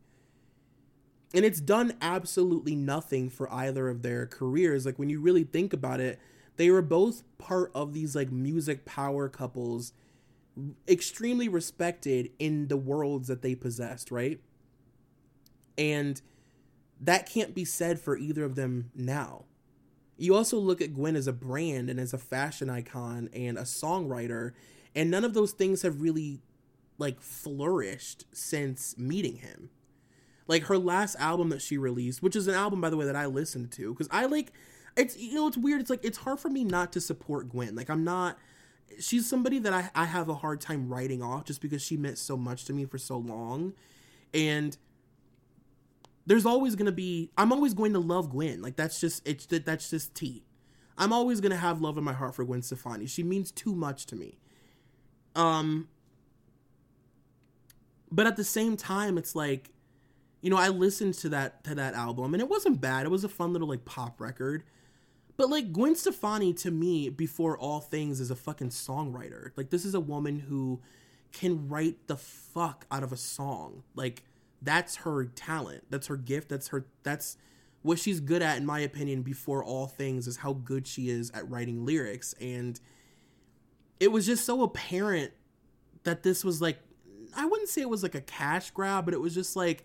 And it's done absolutely nothing for either of their careers. Like when you really think about it, they were both part of these like music power couples extremely respected in the worlds that they possessed right? And that can't be said for either of them now. You also look at gwen as a brand and as a fashion icon and a songwriter and none of those things have really like flourished since meeting him like her last album that she released which is an album by the way that i listened to because i like it's you know it's weird. It's like it's hard for me not to support Gwen. Like I'm not. She's somebody that I I have a hard time writing off just because she meant so much to me for so long, and there's always gonna be. I'm always going to love Gwen. Like that's just it's that's just tea. I'm always gonna have love in my heart for Gwen Stefani. She means too much to me. Um. But at the same time, it's like, you know, I listened to that to that album and it wasn't bad. It was a fun little like pop record. But like Gwen Stefani to me, before all things, is a fucking songwriter. Like this is a woman who can write the fuck out of a song. Like that's her talent. That's her gift. That's her that's what she's good at in my opinion before all things is how good she is at writing lyrics and it was just so apparent that this was like I wouldn't say it was like a cash grab, but it was just like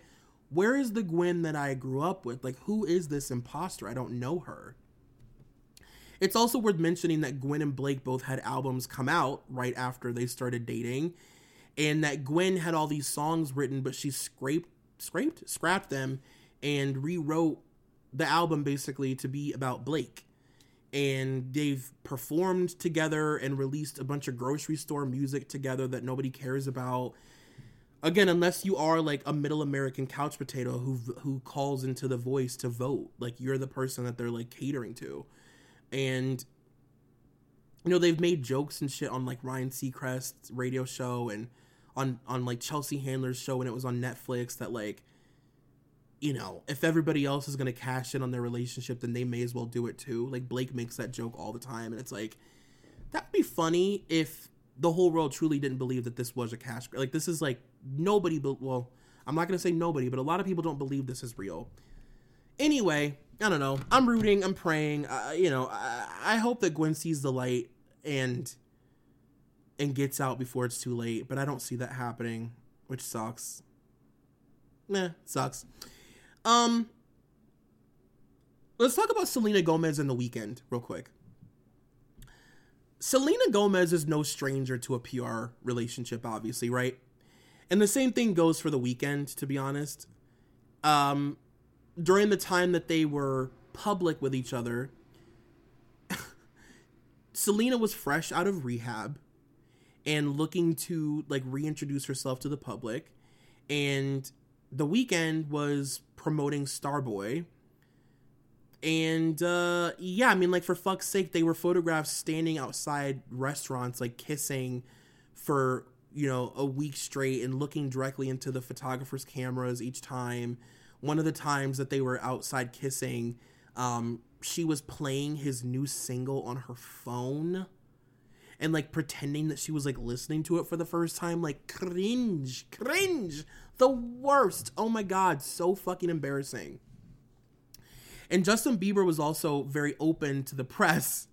where is the Gwen that I grew up with? Like who is this imposter? I don't know her. It's also worth mentioning that Gwen and Blake both had albums come out right after they started dating, and that Gwen had all these songs written, but she scraped scraped scrapped them and rewrote the album basically to be about Blake. And they've performed together and released a bunch of grocery store music together that nobody cares about. Again, unless you are like a middle American couch potato who who calls into the voice to vote, like you're the person that they're like catering to. And you know, they've made jokes and shit on like Ryan Seacrest's radio show and on on like Chelsea Handler's show when it was on Netflix that like you know, if everybody else is gonna cash in on their relationship, then they may as well do it too. Like Blake makes that joke all the time, and it's like that'd be funny if the whole world truly didn't believe that this was a cash grab. Like this is like nobody, but well, I'm not gonna say nobody, but a lot of people don't believe this is real. Anyway, I don't know. I'm rooting. I'm praying. Uh, you know, I, I hope that Gwen sees the light and and gets out before it's too late. But I don't see that happening, which sucks. Nah, sucks. Um, let's talk about Selena Gomez and the Weeknd real quick. Selena Gomez is no stranger to a PR relationship, obviously, right? And the same thing goes for the Weeknd, to be honest. Um, during the time that they were public with each other, Selena was fresh out of rehab and looking to like reintroduce herself to the public. And the Weeknd was promoting Starboy. And uh yeah, I mean like for fuck's sake, they were photographed standing outside restaurants like kissing for, you know, a week straight and looking directly into the photographer's cameras each time. One of the times that they were outside kissing, um she was playing his new single on her phone and like pretending that she was like listening to it for the first time. Like cringe cringe. The worst. Oh my god. So fucking embarrassing and Justin Bieber was also very open to the press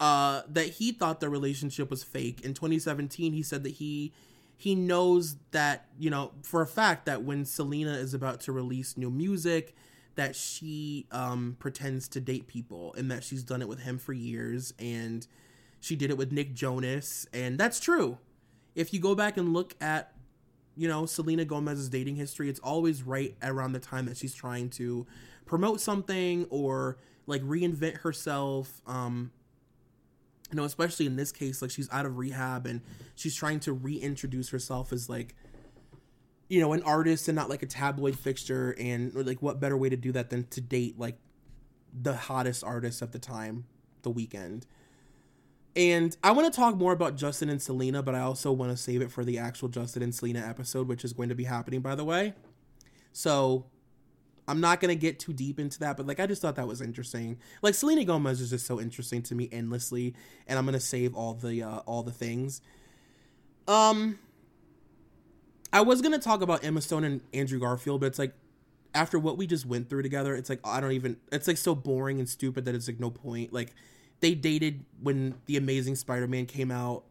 uh, that he thought their relationship was fake. In 2017, he said that he he knows that you know for a fact that when Selena is about to release new music, that she um, pretends to date people and that she's done it with him for years and she did it with Nick Jonas and that's true. If you go back and look at you know Selena Gomez's dating history, it's always right around the time that she's trying to promote something or like reinvent herself um you know especially in this case like she's out of rehab and she's trying to reintroduce herself as like you know an artist and not like a tabloid fixture and like what better way to do that than to date like the hottest artist at the time the Weeknd and i want to talk more about justin and selena but i also want to save it for the actual justin and selena episode which is going to be happening by the way so I'm not gonna get too deep into that, but like I just thought that was interesting. Like Selena Gomez is just so interesting to me endlessly, and I'm gonna save all the uh, all the things. Um, I was gonna talk about Emma Stone and Andrew Garfield, but it's like after what we just went through together, it's like I don't even. It's like so boring and stupid that it's like no point. Like they dated when the Amazing Spider-Man came out,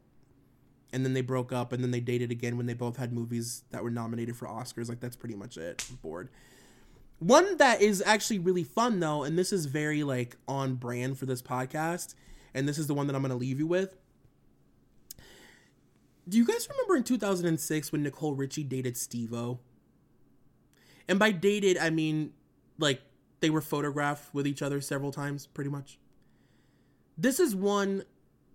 and then they broke up, and then they dated again when they both had movies that were nominated for Oscars. Like that's pretty much it. I'm bored. One that is actually really fun though, and this is very like on brand for this podcast, and this is the one that I'm going to leave you with. Do you guys remember in 2006 when Nicole Richie dated Steve-O? And by dated, I mean like they were photographed with each other several times, pretty much. This is one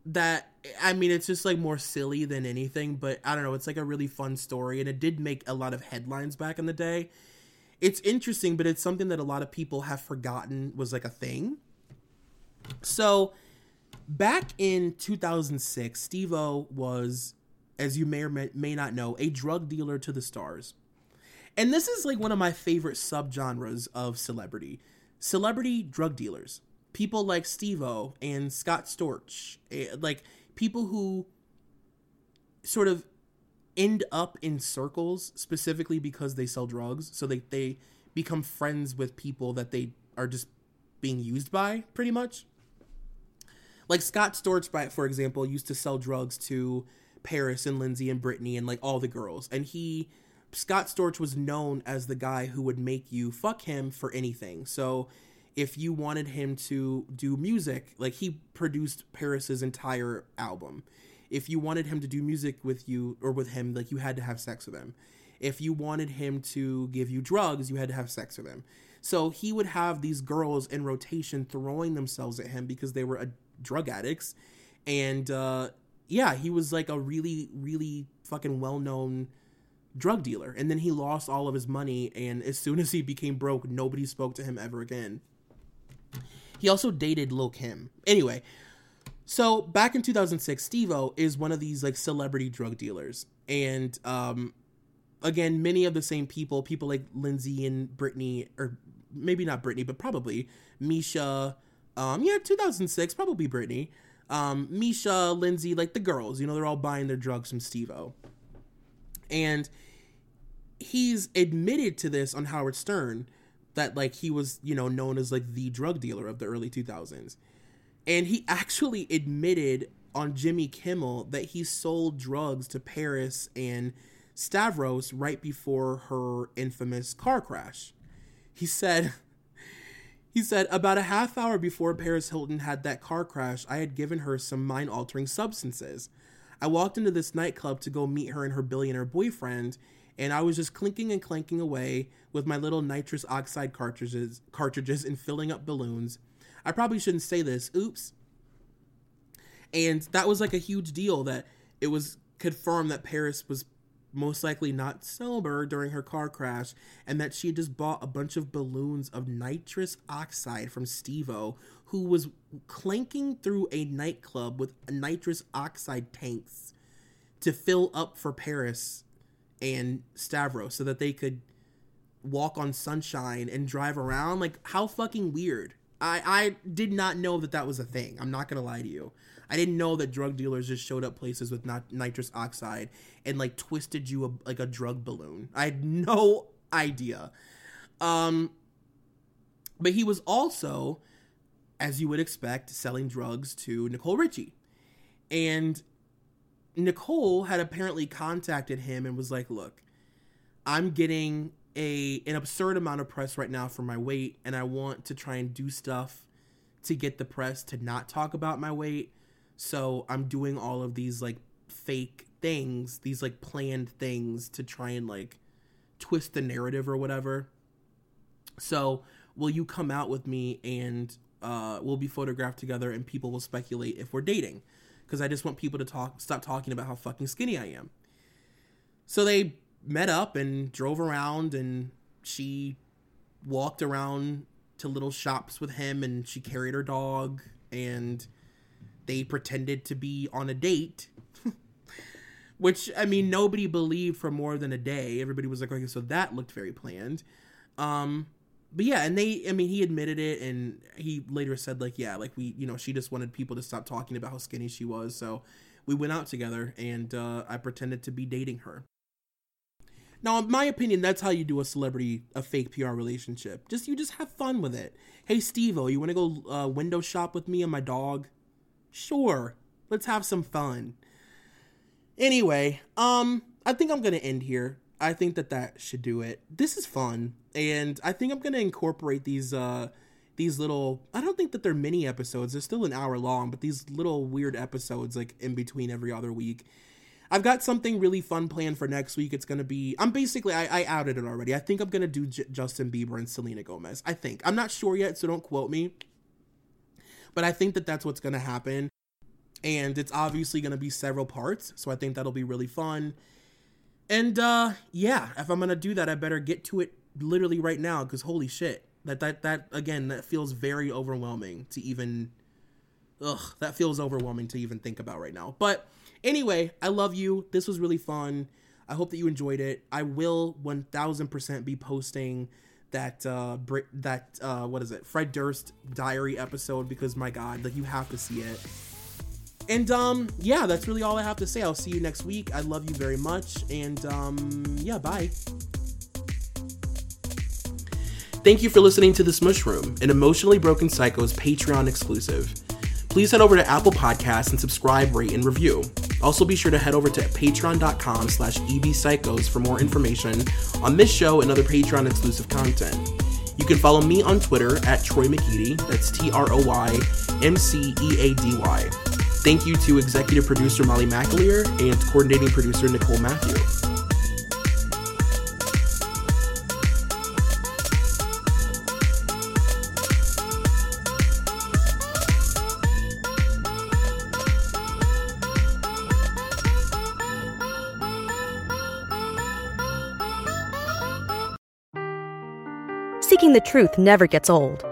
that I mean, it's just like more silly than anything, but I don't know. It's like a really fun story, and it did make a lot of headlines back in the day it's interesting, but it's something that a lot of people have forgotten was like a thing. So, back in 2006, Steve O was, as you may or may, not know, a drug dealer to the stars. And this is like one of my favorite subgenres of celebrity celebrity drug dealers. People like Steve O and Scott Storch, eh, like people who sort of end up in circles specifically because they sell drugs. So they, they become friends with people that they are just being used by, pretty much. Like Scott Storch, by for example, used to sell drugs to Paris and Lindsay and Britney and like all the girls. And he Scott Storch was known as the guy who would make you fuck him for anything. So if you wanted him to do music, like he produced Paris's entire album if you wanted him to do music with you or with him, like you had to have sex with him. if you wanted him to give you drugs, you had to have sex with him. So he would have these girls in rotation throwing themselves at him because they were drug addicts. And uh, yeah, he was like a really, really fucking well known drug dealer. And then he lost all of his money. And as soon as he became broke, nobody spoke to him ever again. He also dated Lil Kim. Anyway, so back in 2006, Steve-O is one of these like celebrity drug dealers. And um, again, many of the same people, people like Lindsay and Britney, or maybe not Britney, but probably Mischa. Um, yeah, 2006, probably Britney. Um, Mischa, Lindsay, like the girls, you know, they're all buying their drugs from Steve-O. And he's admitted to this on Howard Stern that like he was, you know, known as like the drug dealer of the early 2000s. And he actually admitted on Jimmy Kimmel that he sold drugs to Paris and Stavros right before her infamous car crash. He said he said about a half hour before Paris Hilton had that car crash, I had given her some mind-altering substances. I walked into this nightclub to go meet her and her billionaire boyfriend, and I was just clinking and clanking away with my little nitrous oxide cartridges cartridges and filling up balloons. I probably shouldn't say this. Oops. And that was like a huge deal that it was confirmed that Paris was most likely not sober during her car crash and that she had just bought a bunch of balloons of nitrous oxide from Steve-O who was clanking through a nightclub with nitrous oxide tanks to fill up for Paris and Stavros so that they could walk on sunshine and drive around like how fucking weird I, I did not know that that was a thing. I'm not gonna lie to you. I didn't know that drug dealers just showed up places with not nitrous oxide and like twisted you a, like a drug balloon. I had no idea. Um, but he was also, as you would expect, selling drugs to Nicole Richie, and Nicole had apparently contacted him and was like, "Look, I'm getting a an absurd amount of press right now for my weight and I want to try and do stuff to get the press to not talk about my weight. So I'm doing all of these like fake things, these like planned things to try and like twist the narrative or whatever. So, will you come out with me and uh, we'll be photographed together and people will speculate if we're dating? Because I just want people to talk, stop talking about how fucking skinny I am. So they met up and drove around and she walked around to little shops with him and she carried her dog and they pretended to be on a date. Which i mean nobody believed for more than a day. Everybody was like okay so that looked very planned. Um but yeah and they i mean he admitted it and he later said like yeah like we you know she just wanted people to stop talking about how skinny she was so we went out together and uh, i pretended to be dating her now, in my opinion, that's how you do a celebrity, a fake PR relationship. Just you just have fun with it. Hey, Steve-O, you want to go uh, window shop with me and my dog? Sure. Let's have some fun. Anyway, um, I think I'm gonna end here. I think that that should do it. This is fun, and I think I'm gonna incorporate these uh these little. I don't think that they're mini episodes. They're still an hour long, but these little weird episodes like in between every other week I've got something really fun planned for next week. It's gonna be. I'm basically. I, I outed it already. I think I'm gonna do J- Justin Bieber and Selena Gomez. I think. I'm not sure yet, so don't quote me. But I think that that's what's gonna happen, and it's obviously gonna be several parts. So I think that'll be really fun. And uh yeah, if I'm gonna do that, I better get to it literally right now because holy shit, that that that again, that feels very overwhelming to even. Ugh, that feels overwhelming to even think about right now. But Anyway, I love you. This was really fun. I hope that you enjoyed it. I will 1000% be posting that uh that uh what is it? Fred Durst diary episode because my god, like you have to see it. And um yeah, that's really all I have to say. I'll see you next week. I love you very much and um yeah, bye. Thank you for listening to The Smush Room, an Emotionally Broken Psycho's Patreon exclusive. Please head over to Apple Podcasts and subscribe, rate, and review. Also, be sure to head over to patreon.com slash ebpsychos for more information on this show and other Patreon exclusive content. You can follow me on Twitter at Troy McEady, that's T R O Y M C E A D Y. Thank you to executive producer Molly McAleer and coordinating producer Nicole Matthew. Seeking the truth never gets old.